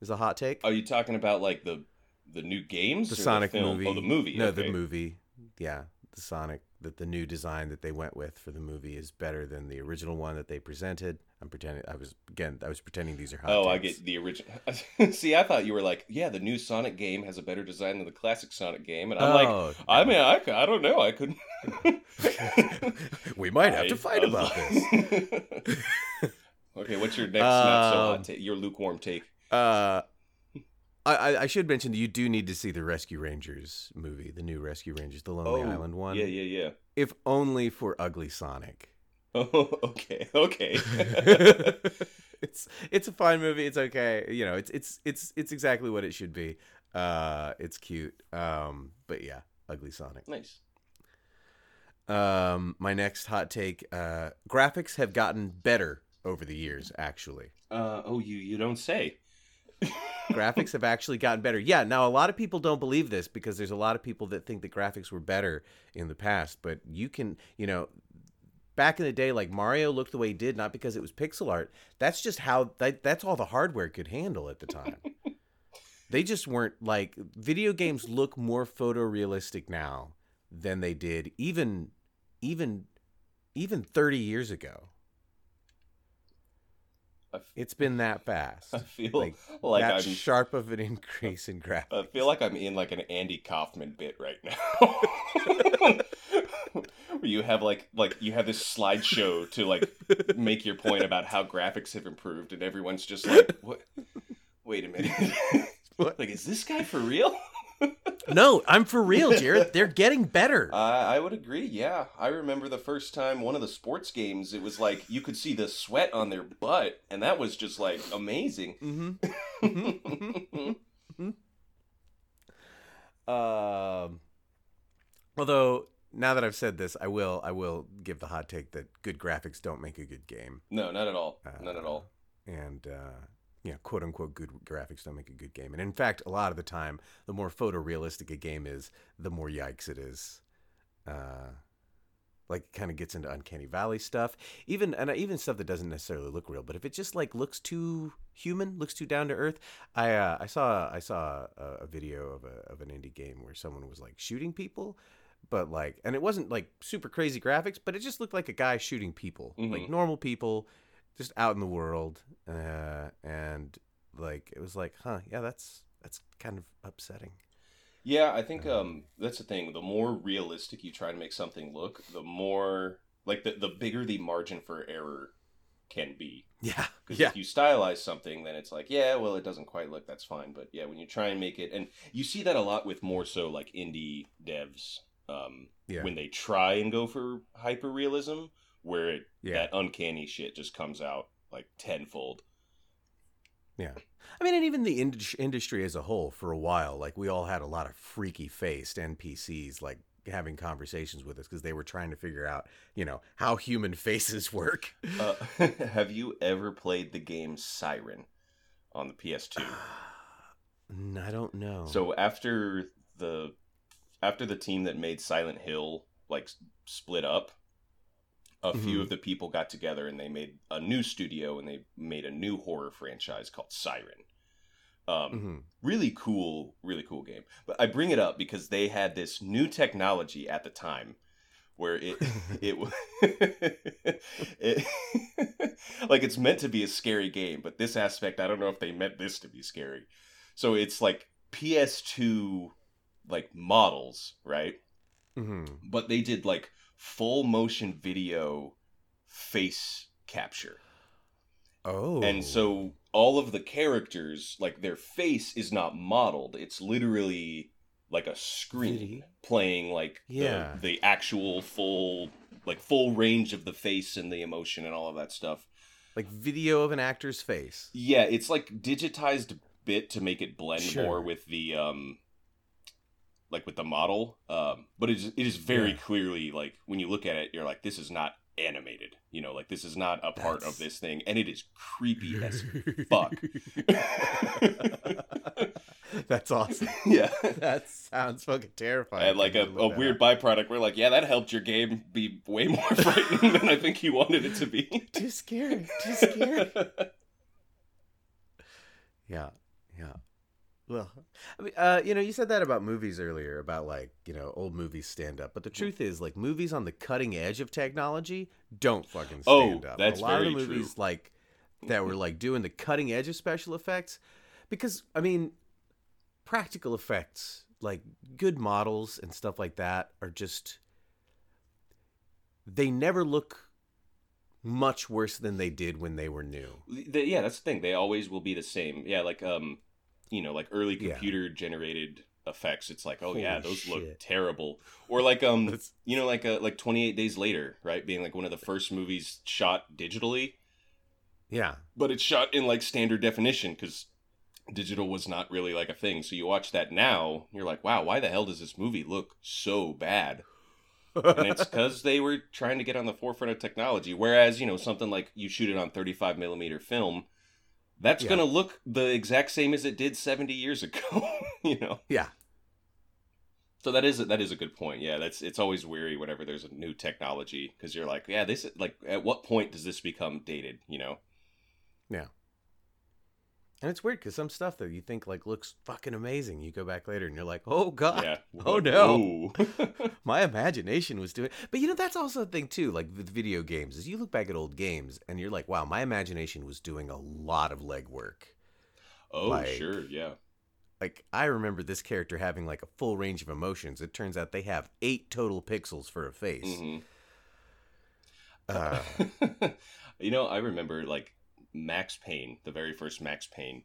is a hot take Are you talking about like the the new games? the sonic film? movie Oh, the movie. no okay. the movie yeah the Sonic that the new design that they went with for the movie is better than the original one that they presented. I'm pretending I was again I was pretending these are hot Oh, I get the original. See, I thought you were like, yeah, the new Sonic game has a better design than the classic Sonic game, and I'm like, Oh, I mean, I, I don't know, I couldn't. we might have I- to fight about this. okay, what's your next not so Um, hot take? Your lukewarm take. Uh, I, I should mention that you do need to see the Rescue Rangers movie, the new Rescue Rangers, the Lonely Island one. Oh, Yeah, yeah, yeah. If only for Ugly Sonic. Oh, okay, okay. it's it's a fine movie. It's okay. You know, it's it's it's it's exactly what it should be. Uh, it's cute. Um, but yeah, Ugly Sonic. nice. Um, my next hot take: uh, graphics have gotten better over the years. Actually, Uh, oh, you you don't say. graphics have actually gotten better. Yeah, now a lot of people don't believe this because there's a lot of people that think the graphics were better in the past, but you can, you know, back in the day like Mario looked the way he did not because it was pixel art. That's just how that, that's all the hardware could handle at the time. they just weren't like video games look more photorealistic now than they did even even even 30 years ago. It's been that fast. I feel Like, like, that I'm. sharp of an increase in graphics. I feel like I'm in like an Andy Kaufman bit right now. Where you have like like you have this slideshow to like make your point about how graphics have improved, and everyone's just like, "What? Wait a minute! Like, is this guy for real?" No, I'm for real, Jared. They're getting better. I I would agree. Yeah, I remember the first time one of the sports games. It was like you could see the sweat on their butt, and that was just like amazing. mm-hmm. Um, although now that I've said this, I will I will give the hot take that good graphics don't make a good game, no, not at all. Not at all. and uh, you know, quote unquote, good graphics don't make a good game. And in fact, a lot of the time, the more photorealistic a game is, the more yikes it is. Uh, like it kind of gets into uncanny valley stuff even and even stuff that doesn't necessarily look real but if it just like looks too human looks too down to earth i uh, i saw i saw a, a video of a of an indie game where someone was like shooting people but like and it wasn't like super crazy graphics but it just looked like a guy shooting people like Mhm. normal people just out in the world uh and like it was like huh yeah that's that's kind of upsetting Yeah, I think um that's the thing. The more realistic you try to make something look, the more like the the bigger the margin for error can be. yeah Because yeah if you stylize something, then it's like, yeah, well, it doesn't quite look. That's fine. But yeah, when you try and make it, and you see that a lot with more so like indie devs, um, Yeah. when they try and go for hyper realism, where it yeah that uncanny shit just comes out like tenfold. Yeah. I mean, and even the ind- industry as a whole, for a while, like we all had a lot of freaky faced NPCs, like having conversations with us because they were trying to figure out, you know, how human faces work. Uh, have you ever played the game Siren on the PS2? Mm, I don't know. So after the after the team that made Silent Hill like split up, a few Mhm. of the people got together and they made a new studio and they made a new horror franchise called Siren. Um, Mhm. really cool, really cool game. But I bring it up because they had this new technology at the time where it it it like it's meant to be a scary game, but this aspect I don't know if they meant this to be scary. So it's like PS2 like models, right? Mhm. But they did like full motion video face capture. Oh, And so all of the characters, like their face is not modeled. It's literally like a screen playing like Yeah. the, the actual full like full range of the face and the emotion and all of that stuff. like video of an actor's face. Yeah, it's like digitized bit to make it blend Sure. more with the um like with the model. Um but it is it is very Yeah. clearly like when you look at it you're like this is not animated. You know, like this is not a part That's- of this thing and it is creepy as fuck. That's awesome. yeah. That sounds fucking terrifying. And like a, a weird byproduct, we're like, yeah, that helped your game be way more frightening than I think you wanted it to be. Too scary. Too scary. Yeah, yeah. Well, I mean, uh, you know, you said that about movies earlier, about like you know old movies stand up, but the truth is, like movies on the cutting edge of technology don't fucking Oh, stand up. that's a lot of the movies true. like that were like doing the cutting edge of special effects, because I mean, practical effects like good models and stuff like that are just they never look much worse than they did when they were new. The- yeah, that's the thing. They always will be the same. Yeah, like um, you know, like early computer generated effects. It's like, oh yeah, Holy those look terrible. Or like um, you know, like uh, like Twenty Eight Days Later, right? Being like one of the first movies shot digitally, Yeah, but it's shot in like standard definition because digital was not really like a thing. So you watch that now, you're like, wow, why the hell does this movie look so bad? and it's because they were trying to get on the forefront of technology. Whereas, you know, something like you shoot it on 35 millimeter film, that's Yeah. going to look the exact same as it did 70 years ago. you know, yeah. so that is that is a good point. Yeah, that's it's always weary whenever there's a new technology because you're like, yeah, this like at what point does this become dated? You know, And it's weird because some stuff that you think like looks fucking amazing, you go back later and you're like, oh god, yeah. Oh, no. my imagination was doing. But you know that's also a thing too, like with video games, is you look back at old games and you're like, wow, my imagination was doing a lot of legwork. oh, Like- sure, yeah. Like I remember this character having like a full range of emotions. It turns out they have eight total pixels for a face. Mhm. Uh, you know, I remember like Max Payne, the very first Max Payne,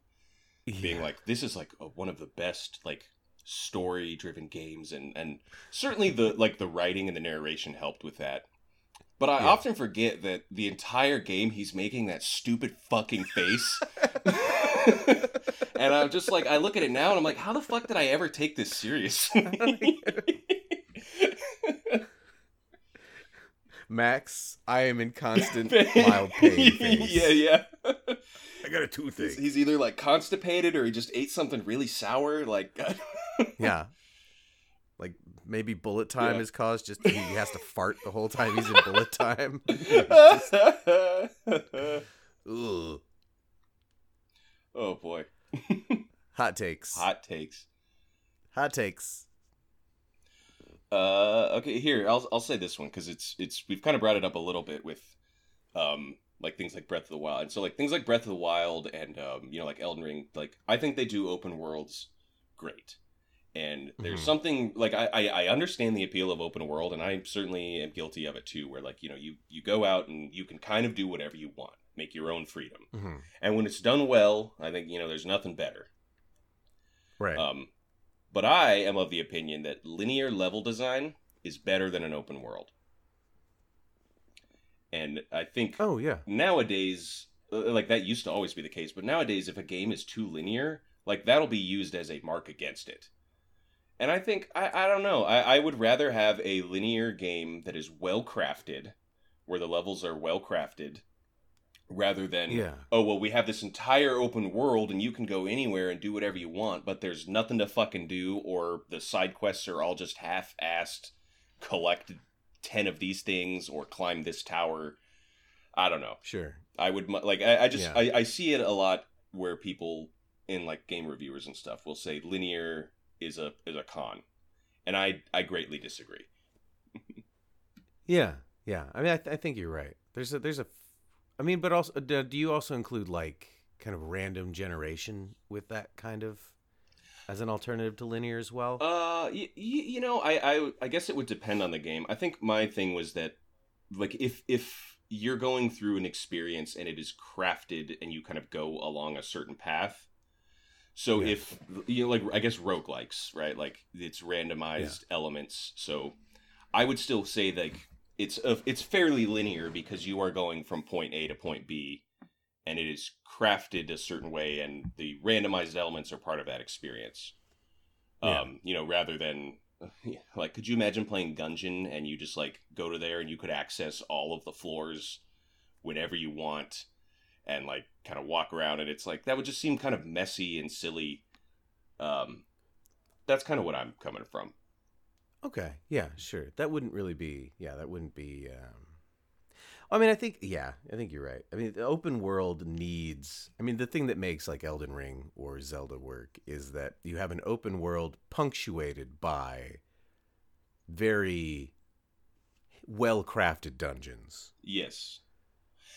being like, "This is like a, one of the best like story-driven games," and and certainly the like the writing and the narration helped with that. But I Yeah. often forget that the entire game he's making that stupid fucking face. and I'm just like, I look at it now and I'm like, how the fuck did I ever take this seriously? Max, I am in constant mild pain. Yeah, yeah. I got a toothache. he's either like constipated or he just ate something really sour. Like, Yeah. Like maybe bullet time Yeah. is caused just he has to fart the whole time he's in bullet time. Ugh. oh boy, Hot takes. hot takes. Hot takes. Uh, okay, here I'll I'll say this one because it's it's we've kind of brought it up a little bit with, um, like things like Breath of the Wild. And so like things like Breath of the Wild and um, you know like Elden Ring. Like I think they do open worlds great. And there's Mhm. something like I, I I understand the appeal of open world, and I certainly am guilty of it too. Where like you know you you go out and you can kind of do whatever you want, make your own freedom, hmm and when it's done well, I think you know there's nothing better. Right. Um, but I am of the opinion that linear level design is better than an open world. And I think oh yeah. nowadays, uh, like that used to always be the case, but nowadays, if a game is too linear, like that'll be used as a mark against it. And I think, I, I don't know, I, I would rather have a linear game that is well crafted, where the levels are well crafted, rather than Yeah. oh well we have this entire open world and you can go anywhere and do whatever you want but there's nothing to fucking do or the side quests are all just half-assed collect 10 of these things or climb this tower i don't know Sure. i would like i, I just Yeah. I, I see it a lot where people in like game reviewers and stuff will say linear is a is a con and i i greatly disagree Yeah. Yeah. I mean, I, th- I think you're right. There's a there's a. I mean, but also, do do you also include like kind of random generation with that kind of as an alternative to linear as well? Uh, y- y- you know, I, I I guess it would depend on the game. I think my thing was that, like, if if you're going through an experience and it is crafted and you kind of go along a certain path. So Yeah. if you know, like, I guess roguelikes, right? Like it's randomized elements. So I would still say like it's a, it's fairly linear because you are going from point A to point B, and it is crafted a certain way, and the randomized elements are part of that experience. Yeah. Um, you know, rather than like, could you imagine playing Gungeon and you just like go to there and you could access all of the floors whenever you want, and like kind of walk around, and it's like that would just seem kind of messy and silly. Um, that's kind of what I'm coming from. Okay. Yeah, sure. That wouldn't really be. Yeah, that wouldn't be. Um, I mean, I think yeah, I think you're right. I mean, the open world needs. I mean, the thing that makes like Elden Ring or Zelda work is that you have an open world punctuated by very well crafted dungeons. Yes.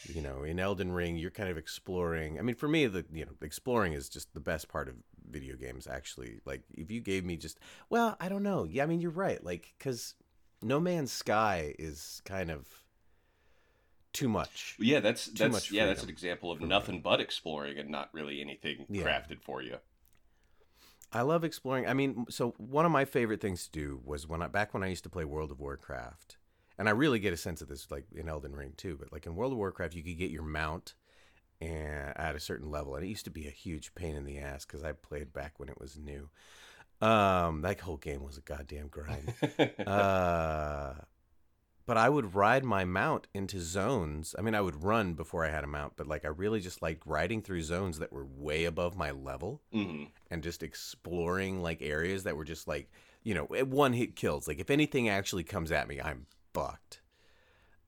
You know, in Elden Ring, you're kind of exploring. I mean, for me, the you know, exploring is just the best part of video games. Actually, like if you gave me just, well, I don't know. Yeah, I mean, you're right. Like, because No Man's Sky is kind of too much. Yeah, that's that's yeah, that's an example of nothing but exploring and not really anything yeah. crafted for you. I love exploring. I mean, so one of my favorite things to do was when I back when I used to play World of Warcraft and I really get a sense of this like in Elden Ring too. But like in World of Warcraft, you could get your mount and at a certain level, and it used to be a huge pain in the ass because I played back when it was new. Um, that whole game was a goddamn grind. uh, but I would ride my mount into zones. I mean, I would run before I had a mount, but like I really just liked riding through zones that were way above my level mm-hmm. and just exploring like areas that were just like you know one hit kills. Like if anything actually comes at me, I'm fucked.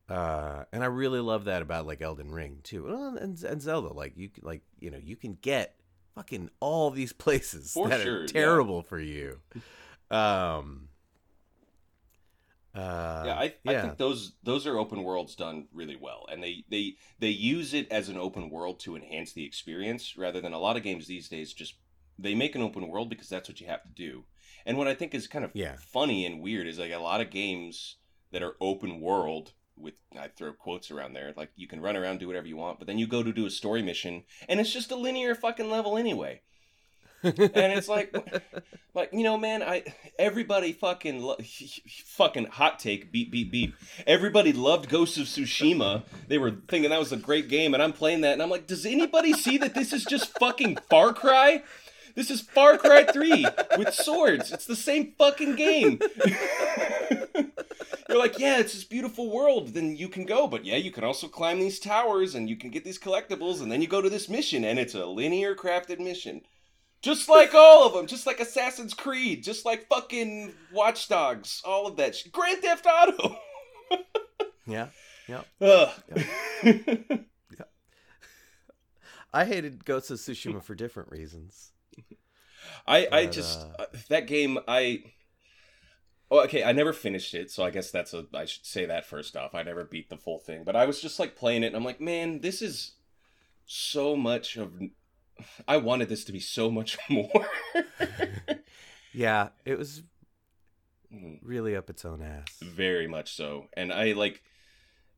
Uh, and I really love that about like Elden Ring too, and, and Zelda. Like you, like you know, you can get fucking all these places for that sure, are terrible yeah. for you. Um, uh, yeah, I, yeah. I think those those are open worlds done really well, and they they they use it as an open world to enhance the experience rather than a lot of games these days just they make an open world because that's what you have to do. And what I think is kind of yeah. funny and weird is like a lot of games that are open world with I throw quotes around there like you can run around do whatever you want but then you go to do a story mission and it's just a linear fucking level anyway and it's like like you know man I everybody fucking lo- fucking hot take beep beep beep everybody loved Ghosts of Tsushima they were thinking that was a great game and I'm playing that and I'm like does anybody see that this is just fucking Far Cry this is Far Cry 3 with swords. It's the same fucking game. You're like, yeah, it's this beautiful world. Then you can go, but yeah, you can also climb these towers and you can get these collectibles, and then you go to this mission, and it's a linear crafted mission. Just like all of them, just like Assassin's Creed, just like fucking Watch Dogs, all of that shit. Grand Theft Auto. yeah, yeah. Ugh. yeah. I hated Ghost of Tsushima for different reasons. I but, I just uh... that game I Oh, okay. I never finished it, so I guess that's a. I should say that first off. I never beat the full thing, but I was just like playing it, and I'm like, man, this is so much of. I wanted this to be so much more. yeah, it was mm. really up its own ass. Very much so, and I like.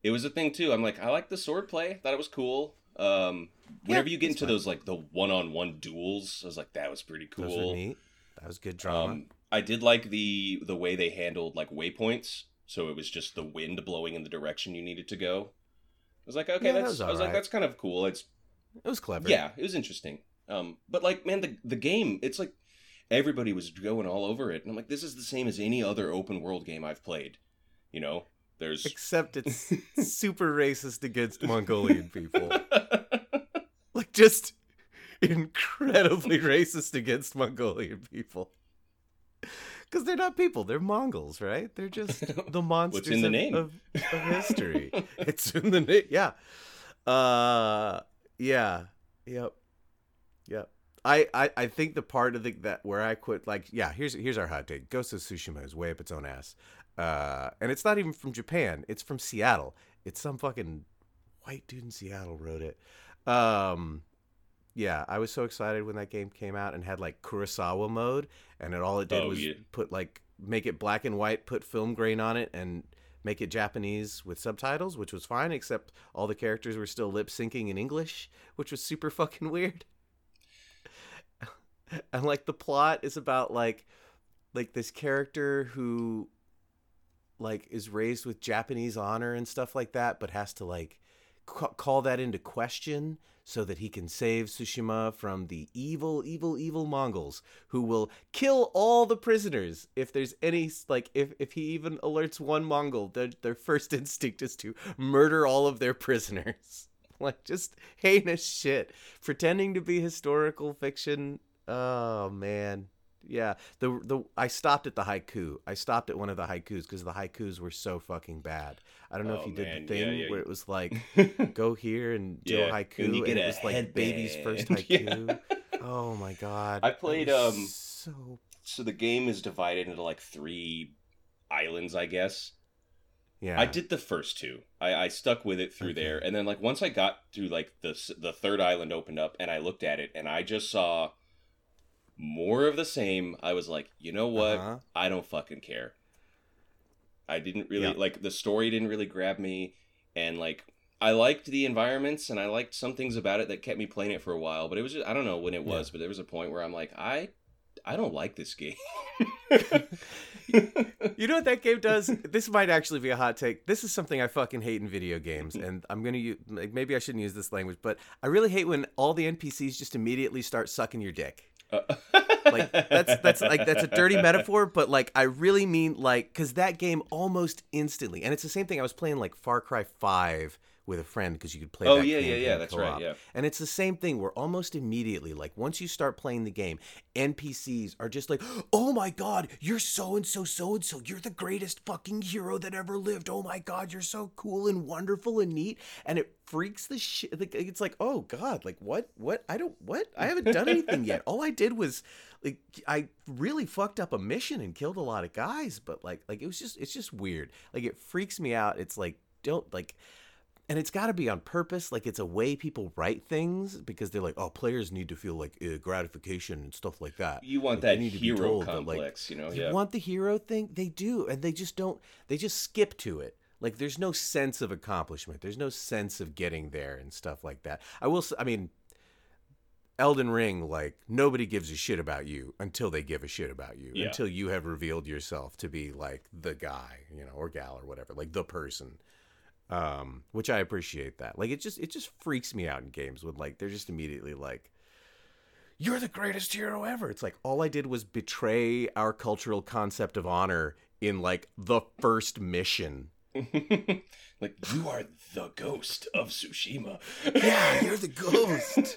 It was a thing too. I'm like, I like the sword play. Thought it was cool. Um, whenever yeah, you get into fun. those like the one-on-one duels, I was like, that was pretty cool. Neat. That was good drama. Um, I did like the the way they handled like waypoints. So it was just the wind blowing in the direction you needed to go. I was like, okay, yeah, that's. That I was right. like, that's kind of cool. It's. It was clever. Yeah, it was interesting. Um, but like, man, the the game, it's like everybody was going all over it, and I'm like, this is the same as any other open world game I've played. You know, there's except it's super racist against Mongolian people. like just incredibly racist against Mongolian people. Because they're not people; they're Mongols, right? They're just the monsters What's in the of, name? Of, of history. it's in the name. Yeah. Uh. Yeah. Yep. Yep. I, I, I think the part of the that where I quit like yeah here's here's our hot take Ghost of Tsushima is way up its own ass, uh, and it's not even from Japan it's from Seattle it's some fucking white dude in Seattle wrote it, um, yeah, I was so excited when that game came out and had like Kurosawa mode, and it all it did oh, was yeah. put like make it black and white, put film grain on it, and make it Japanese with subtitles, which was fine, except all the characters were still lip syncing in English, which was super fucking weird. and like the plot is about like like this character who like is raised with Japanese honor and stuff like that, but has to like ca- call that into question so that he can save Tsushima from the evil, evil, evil Mongols who will kill all the prisoners if there's any like if if he even alerts one Mongol, their their first instinct is to murder all of their prisoners. like just heinous shit, pretending to be historical fiction. Oh man, Yeah, the the I stopped at the haiku. I stopped at one of the haikus because the haikus were so fucking bad. I don't know Oh, if you did the thing yeah, yeah, where it was like go here and do Yeah, a haiku, and get it was like baby's first headband. haiku. Oh my god! I played, um, so so the game is divided into like three islands, I guess. yeah. I did the first two. I, I stuck with it through Okay. there, and then like once I got to like the the third island opened up, and I looked at it, and I just saw more of the same. I was like, you know what? Uh-huh. I don't fucking care. I didn't really Yeah. like the story. Didn't really grab me, and like I liked the environments, and I liked some things about it that kept me playing it for a while. But it was just I don't know when it was, but there was a point where I'm like, I I don't like this game. You know what that game does? this might actually be a hot take. This is something I fucking hate in video games, and I'm gonna use. like, Maybe I shouldn't use this language, but I really hate when all the NPCs just immediately start sucking your dick. Like that's that's like that's a dirty metaphor, but like I really mean like because that game almost instantly, and it's the same thing. I was playing like Far Cry Five with a friend because you could play. Oh that yeah, yeah, yeah. That's right. co-op. Yeah. And it's the same thing where almost immediately, like once you start playing the game, NPCs are just like, oh my God, you're so and so, so and so. You're the greatest fucking hero that ever lived. Oh my God, you're so cool and wonderful and neat. And it freaks the shit. Like, it's like, oh God, like what? What? I don't, what? I haven't done anything yet. All I did was, like, I really fucked up a mission and killed a lot of guys, but like, like it was just, it's just weird. Like, it freaks me out. It's like, don't, like, and it's got to be on purpose like it's a way people write things because they're like oh players need to feel like uh, gratification and stuff like that You want Like, that need to be hero told that, like, complex, you know? yeah. you want the hero thing they do and they just don't they just skip to it like there's no sense of accomplishment there's no sense of getting there and stuff like that i will i mean elden ring like nobody gives a shit about you until they give a shit about you Yeah. until you have revealed yourself to be like the guy you know or gal or whatever like the person um which i appreciate that. Like it just it just freaks me out in games when like they're just immediately like you're the greatest hero ever. It's like all i did was betray our cultural concept of honor in like the first mission. Like you are the ghost of Tsushima. yeah you're the ghost.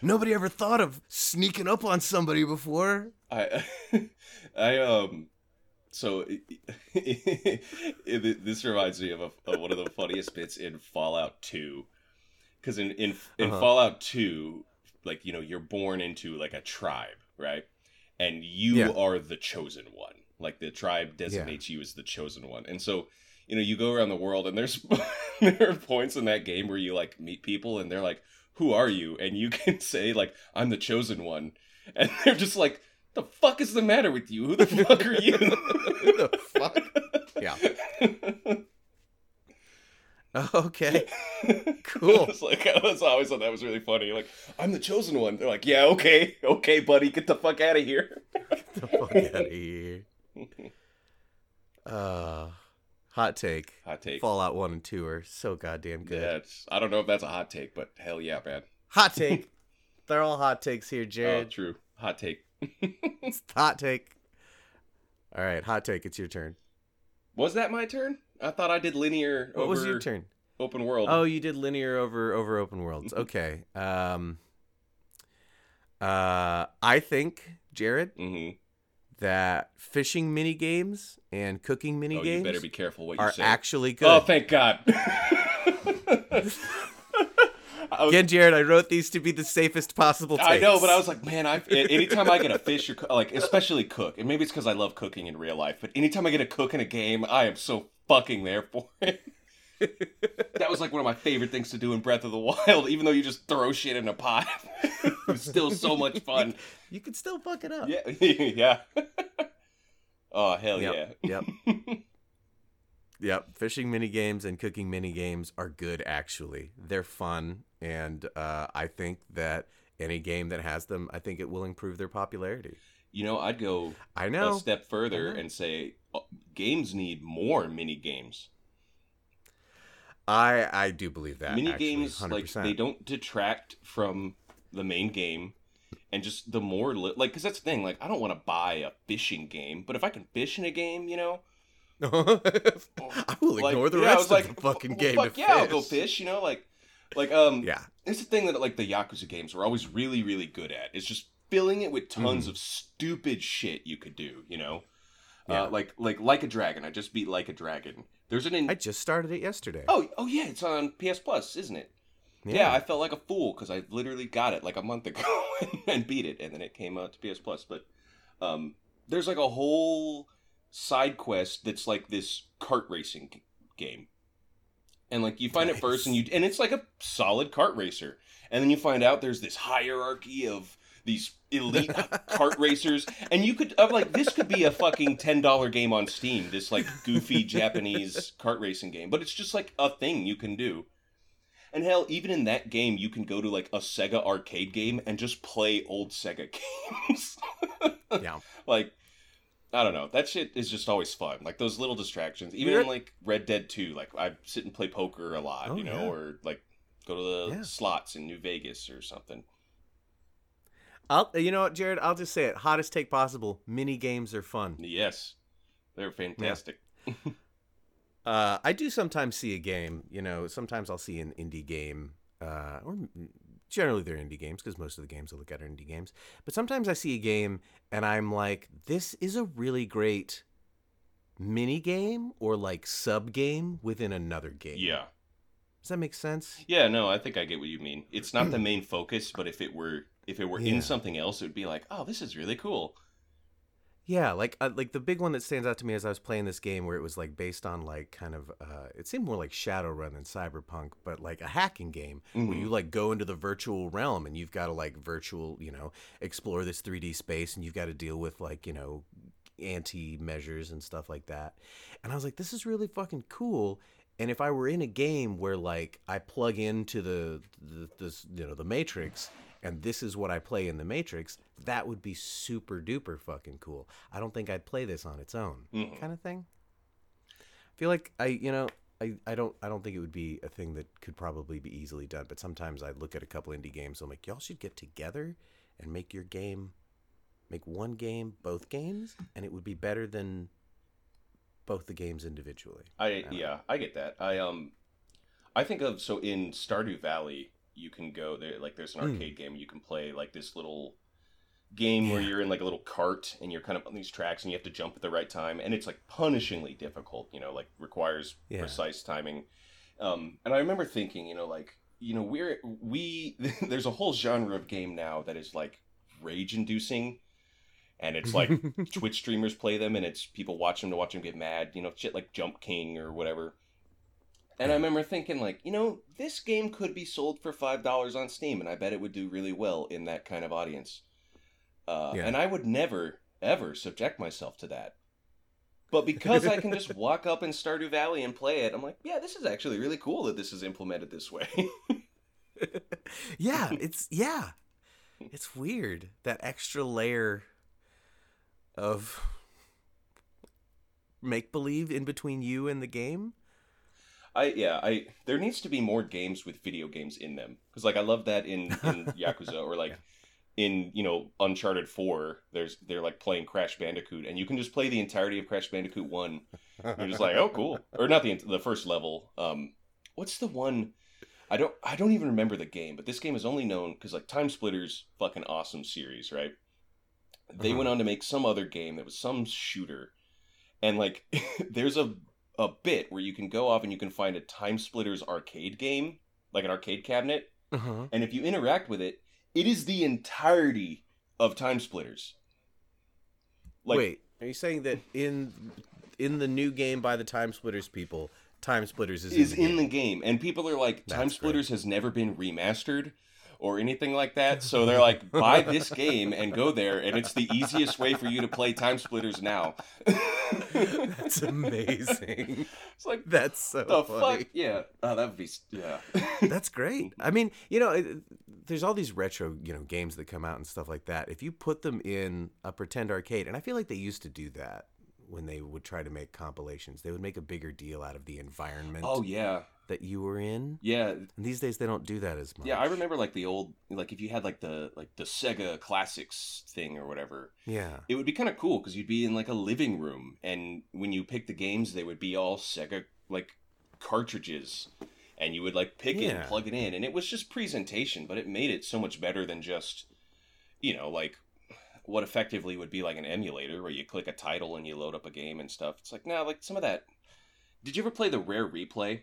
Nobody ever thought of sneaking up on somebody before. I I um so it, it, this reminds me of, a, of one of the funniest bits in Fallout 2 cuz in in in Uh-huh. Fallout 2 like you know you're born into like a tribe, right? And you Yeah. are the chosen one. Like the tribe designates you as the chosen one. And so you know, you go around the world and there's there are points in that game where you like meet people and they're like, "Who are you?" and you can say like, "I'm the chosen one." And they're just like, "The fuck is the matter with you? Who the fuck are you?" Who the fuck? Yeah. Okay. Cool. It's like I was always thought that was really funny. Like, I'm the chosen one. They're like, yeah, okay, okay, buddy, get the fuck out of here. Get the fuck out of here. Uh, hot take. Hot take. Fallout 1 and 2 are so goddamn good. That's I don't know if that's a hot take, but hell yeah, man. Hot take. They're all hot takes here, Jared. Oh, true. Hot take. It's hot take. All right, hot take. It's your turn. Was that my turn? I thought I did linear What over was your turn? open world. Oh, you did linear over over open worlds. Okay. Um. Uh, I think Jared mm-hmm. that fishing mini games and cooking mini Oh, games you better be careful what you are say. actually good. Oh, thank God. Was- Again, Jared, I wrote these to be the safest possible. Takes. I know, but I was like, man, I anytime I get a fish or like, especially cook, and maybe it's because I love cooking in real life, but anytime I get a cook in a game, I am so fucking there for it. that was like one of my favorite things to do in Breath of the Wild, even though you just throw shit in a pot. it's still so much fun. you could still fuck it up. Yeah, yeah. oh hell Yep. yeah! Yep. Yep. Fishing mini games and cooking mini games are good. Actually, they're fun, and uh, I think that any game that has them, I think it will improve their popularity. You know, I'd go I know. a step further and say uh, games need more mini games. I I do believe that. mini actually, games 100%. like they don't detract from the main game and just the more li- like because that's the thing like i don't want to buy a fishing game but if i can fish in a game you know I will like, ignore the yeah, rest of like, the fucking well, game fuck to yeah fish. i'll go fish you know like like um Yeah. it's the thing that like the yakuza games were always really really good at it's just filling it with tons Mhm. of stupid shit you could do. You know, Yeah. uh, like like like a dragon. I just beat like a dragon. There's an in- I just started it yesterday. oh oh yeah, it's on PS Plus, isn't it? Yeah, I felt like a fool because I literally got it like a month ago and beat it, and then it came out to PS Plus. But um, there's like a whole side quest that's like this kart racing g- game, and like you find it first, and you and it's like a solid kart racer, and then you find out there's this hierarchy of these elite kart racers, and you could I'm like this could be a fucking ten dollar game on Steam, this like goofy Japanese kart racing game, but it's just like a thing you can do. And hell, even in that game, you can go to like a Sega arcade game and just play old Sega games. yeah. like, I don't know. That shit is just always fun. Like those little distractions. Even in like Red Dead 2, like I sit and play poker a lot, Oh, you know, yeah. or like go to the Yeah. slots in New Vegas or something. I'll you know what, Jared, I'll just say it. Hottest take possible. Mini games are fun. Yes, they're fantastic. Uh, I do sometimes see a game. You know, sometimes I'll see an indie game, uh, or generally they're indie games because most of the games I look at are indie games. But sometimes I see a game and I'm like, this is a really great mini game or like sub game within another game. Yeah. Does that make sense? Yeah, no, I think I get what you mean. It's not the main focus, but if it were if it were Yeah. in something else, it would be like, oh, this is really cool. Yeah, like uh, like the big one that stands out to me as I was playing this game, where it was like based on like kind of uh, it seemed more like Shadowrun than Cyberpunk, but like a hacking game where Mhm. you like go into the virtual realm and you've got to like virtual, you know, explore this 3D space and you've got to deal with like you know anti measures and stuff like that. And I was like, this is really fucking cool. And if I were in a game where like I plug into the the this you know the Matrix and this is what I play in the Matrix, that would be super duper fucking cool. I don't think I'd play this on its own, Mhm. kind of thing. I feel like I, you know, I, I don't I don't think it would be a thing that could probably be easily done. But sometimes I look at a couple indie games, I'm like, y'all should get together and make your game, make one game, both games, and it would be better than both the games individually. I don't yeah, I get that. I um, I think of so in Stardew Valley, you can go there. Like there's an Mm. arcade game you can play like this little game where you're in like a little cart and you're kind of on these tracks and you have to jump at the right time and it's like punishingly difficult. You know, like requires Yeah. precise timing. Um, and I remember thinking, you know, like you know we're we there's a whole genre of game now that is like rage inducing. And it's like Twitch streamers play them, and it's people watch them to watch them get mad. You know, shit like Jump King or whatever. And I remember thinking, like, you know, this game could be sold for five dollars on Steam, and I bet it would do really well in that kind of audience. Uh, Yeah. And I would never, ever subject myself to that. But because I can just walk up in Stardew Valley and play it, I'm like, yeah, this is actually really cool that this is implemented this way. yeah, it's yeah. It's weird that extra layer of make believe in between you and the game. I yeah, I there needs to be more games with video games in them because like I love that in in Yakuza or like in you know Uncharted Four. There's they're like playing Crash Bandicoot and you can just play the entirety of Crash Bandicoot One. You're just like oh cool or not the the first level. Um, what's the one? I don't I don't even remember the game, but this game is only known because like Time Splitters fucking awesome series, right? They Uh-huh. went on to make some other game that was some shooter, and like there's a a bit where you can go off and you can find a Time Splitters arcade game, like an arcade cabinet, uh-huh. and if you interact with it, it is the entirety of Time Splitters. Like, Wait, are you saying that in in the new game by the Time Splitters people, Time Splitters is, is in, the, in game? the game, and people are like, Time That's Splitters has never been remastered or anything like that. So they're like, buy this game and go there, and it's the easiest way for you to play Time Splitters now. That's amazing. It's like That's so the funny. fuck, yeah. Oh, that would be yeah. That's great. I mean, you know, it, there's all these retro, you know, games that come out and stuff like that. If you put them in a pretend arcade, and I feel like they used to do that when they would try to make compilations, they would make a bigger deal out of the environment oh yeah, that you were in. yeah. And these days, they don't do that as much. Yeah, I remember like the old like if you had like the like the Sega Classics thing or whatever, Yeah. it would be kind of cool because you'd be in like a living room, and when you pick the games, they would be all Sega like cartridges, and you would like pick it and plug it in, and it was just presentation, but it made it so much better than just you know, like what effectively would be like an emulator where you click a title and you load up a game and stuff. It's like, no, like some of that. Did you ever play the Rare Replay?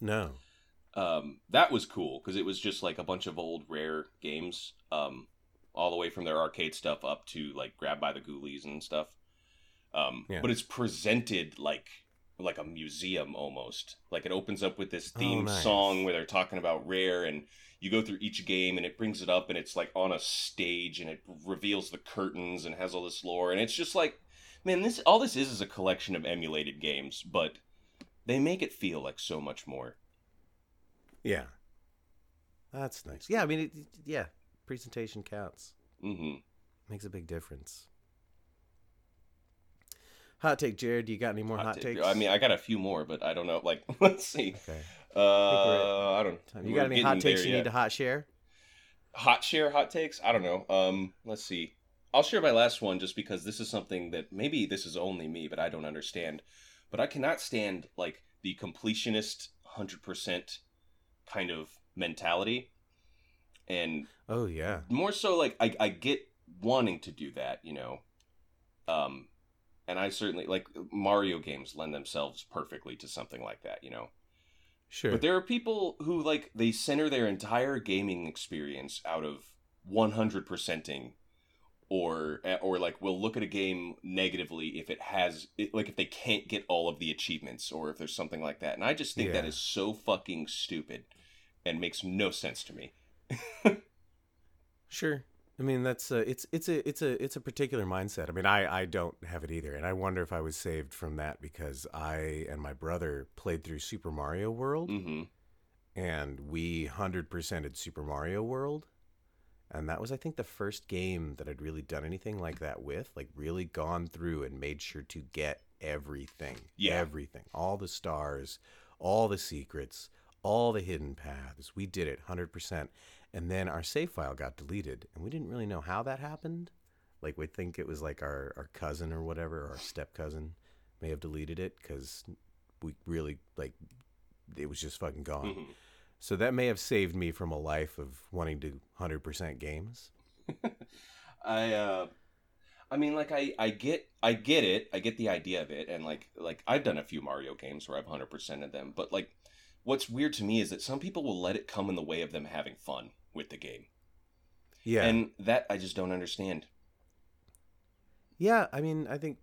No. Um, that was cool because it was just like a bunch of old Rare games, um, all the way from their arcade stuff up to like Grab by the Ghoulies and stuff. Um, Yeah. But it's presented like like a museum almost. Like it opens up with this Oh, theme nice. song where they're talking about Rare and you go through each game and it brings it up and it's like on a stage and it reveals the curtains and has all this lore and it's just like man this all this is is a collection of emulated games but they make it feel like so much more Yeah. That's nice. Yeah, I mean, it, yeah, presentation counts. hmm Makes a big difference. Hot take, Jared. Do you got any more hot, takes? i mean i got a few more but i don't know like let's see okay. uh i don't You got any hot takes you yet. need to hot share? hot share hot takes i don't know um let's see i'll share my last one just because this is something that maybe this is only me but i don't understand but i cannot stand like the completionist 100% kind of mentality and Oh yeah. more so like I, I get wanting to do that you know um and i certainly like mario games lend themselves perfectly to something like that you know Sure. but there are people who like they center their entire gaming experience out of 100%ing or or like will look at a game negatively if it has like if they can't get all of the achievements or if there's something like that. And I just think that Yeah. is so fucking stupid and makes no sense to me. Sure. I mean that's uh, it's it's a it's a it's a particular mindset. I mean I I don't have it either, and I wonder if I was saved from that because I and my brother played through Super Mario World, Mhm. and we hundred percented Super Mario World, and that was I think the first game that I'd really done anything like that with, like really gone through and made sure to get everything, Yeah. everything, all the stars, all the secrets, all the hidden paths. We did it hundred percent. And then our save file got deleted, and we didn't really know how that happened. Like we think it was like our, our cousin or whatever, or our step cousin may have deleted it because we really like it was just fucking gone. Mhm. So that may have saved me from a life of wanting to hundred percent games. I uh I mean like I I get I get it. I get the idea of it and like like I've done a few Mario games where I've 100% of them, but like what's weird to me is that some people will let it come in the way of them having fun with the game. Yeah, And that I just don't understand. yeah. I mean, I think,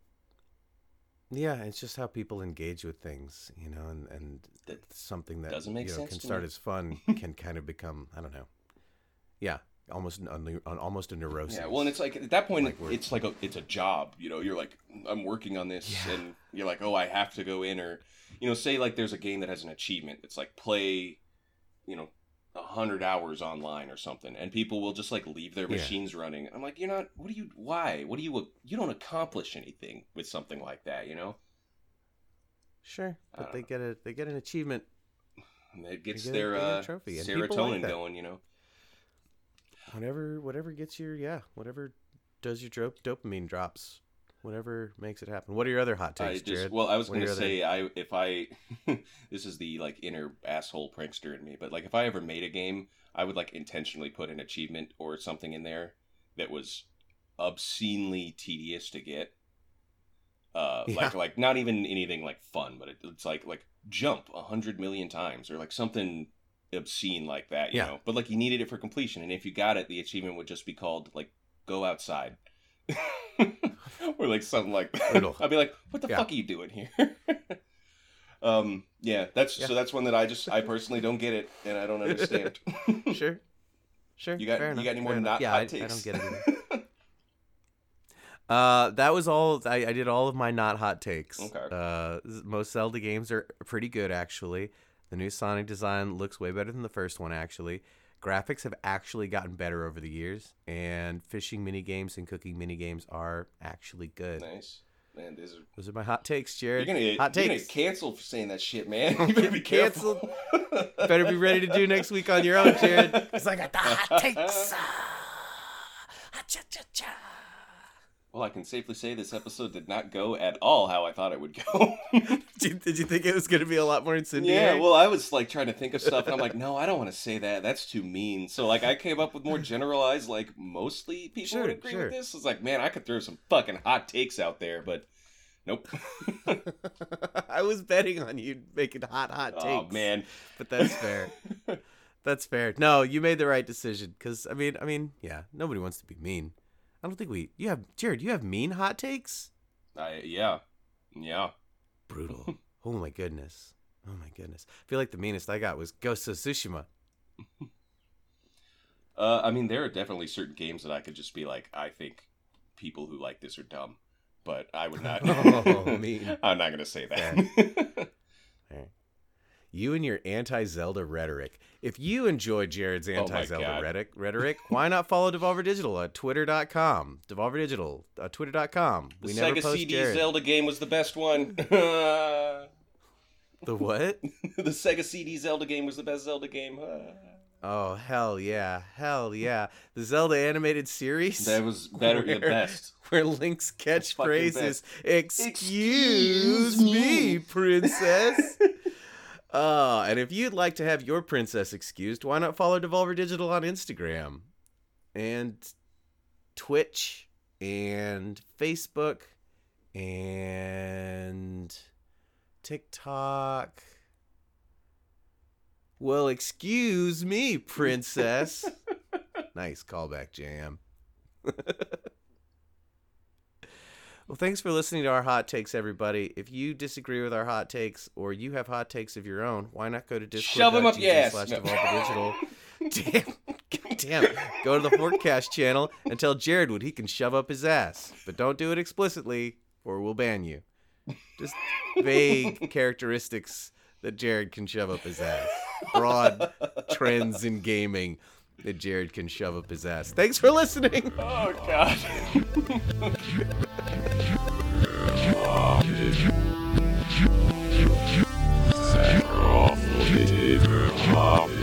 yeah, it's just how people engage with things, you know, and and That something that doesn't make you know, sense can start me. as fun can kind of become, I don't know, yeah, almost an, almost a neurosis. Yeah, well, and it's like at that point, Like it's like a it's a job. You know, you're like, I'm working on this, Yeah. and you're like, oh, I have to go in, or you know, say like there's a game that has an achievement. It's like play, you know, a hundred hours online or something, and people will just like leave their Yeah. machines running. I'm like, you're not. What do you? Why? What do you? You don't accomplish anything with something like that. You know, sure, but they know. get a they get an achievement. and it gets get their uh, trophy, and people like serotonin going. You know. Whatever whatever gets your yeah whatever does your dop- dopamine drops. Whatever makes it happen. What are your other hot I takes, just Jared? well, I was your other- say I if I this is the like inner asshole prankster in me, but like if I ever made a game, I would like intentionally put an achievement or something in there that was obscenely tedious to get. Uh, Yeah. like like not even anything like fun, but it, it's like like jump a hundred million times or like something obscene like that, you Yeah. know. But like you needed it for completion, and if you got it, the achievement would just be called like go outside. or like something like that. Brutal. I'd be like, "What the Yeah. fuck are you doing here?" um, yeah, that's Yeah. so that's one that I just I personally don't get it and I don't understand. sure, sure. you got you enough, got any more fair not yeah, hot I, I don't get it. Uh, that was all. I, I did all of my not hot takes. Okay. Uh, most Zelda games are pretty good actually. The new Sonic design looks way better than the first one actually. Graphics have actually gotten better over the years, and fishing mini games and cooking mini games are actually good. nice. Man, these are Those are my hot takes, you're Jared. gonna get, hot you're gonna takes. get canceled for saying that shit, man. You better be canceled. Better be ready to do next week on your own, Jared. It's like the hot takes. Ah, cha-cha-cha. Well, I can safely say this episode did not go at all how I thought it would go. did, you, did you think it was going to be a lot more incendiary? Yeah, well, I was like trying to think of stuff, and I'm like, no, I don't want to say that. That's too mean. So like, I came up with more generalized, like mostly people Sure, would agree sure. with this. It's like, man, I could throw some fucking hot takes out there, but nope. I was betting on you making hot, hot oh, takes. oh man, but that's fair. that's fair. No, you made the right decision. Because I mean, I mean, yeah, nobody wants to be mean. I don't think we. You have Jared. You have mean hot takes. I, yeah, yeah. Brutal. oh my goodness. Oh my goodness. I feel like the meanest I got was Ghost of Tsushima. Uh, I mean, there are definitely certain games that I could just be like, I think people who like this are dumb, but I would not. Oh, mean. I'm not gonna say that. You and your anti-Zelda rhetoric. If you enjoy Jared's anti-Zelda God. rhetoric, rhetoric, why not follow Devolver Digital at twitter.com? Devolver Digital, uh, twitter.com. the We never Sega post CD Jared. Zelda game was the best one. the what? The? Sega CD Zelda game was the best Zelda game. Oh hell yeah, hell yeah! The Zelda animated series. that was better, the best. Where Link's catchphrase is "Excuse Excuse me, me." princess." Uh, and if you'd like to have your princess excused, why not follow Devolver Digital on Instagram and Twitch and Facebook and TikTok. Well, excuse me, princess. nice callback, Jam. well, thanks for listening to our hot takes, everybody. If you disagree with our hot takes or you have hot takes of your own, why not go to Discord? Shove 'em up your. Slash Digital. Damn, damn. Go to the Forecast channel and tell Jared what he can shove up his ass. But don't do it explicitly or we'll ban you. Just vague characteristics that Jared can shove up his ass. Broad trends in gaming that Jared can shove up his ass. Thanks for listening. Oh God.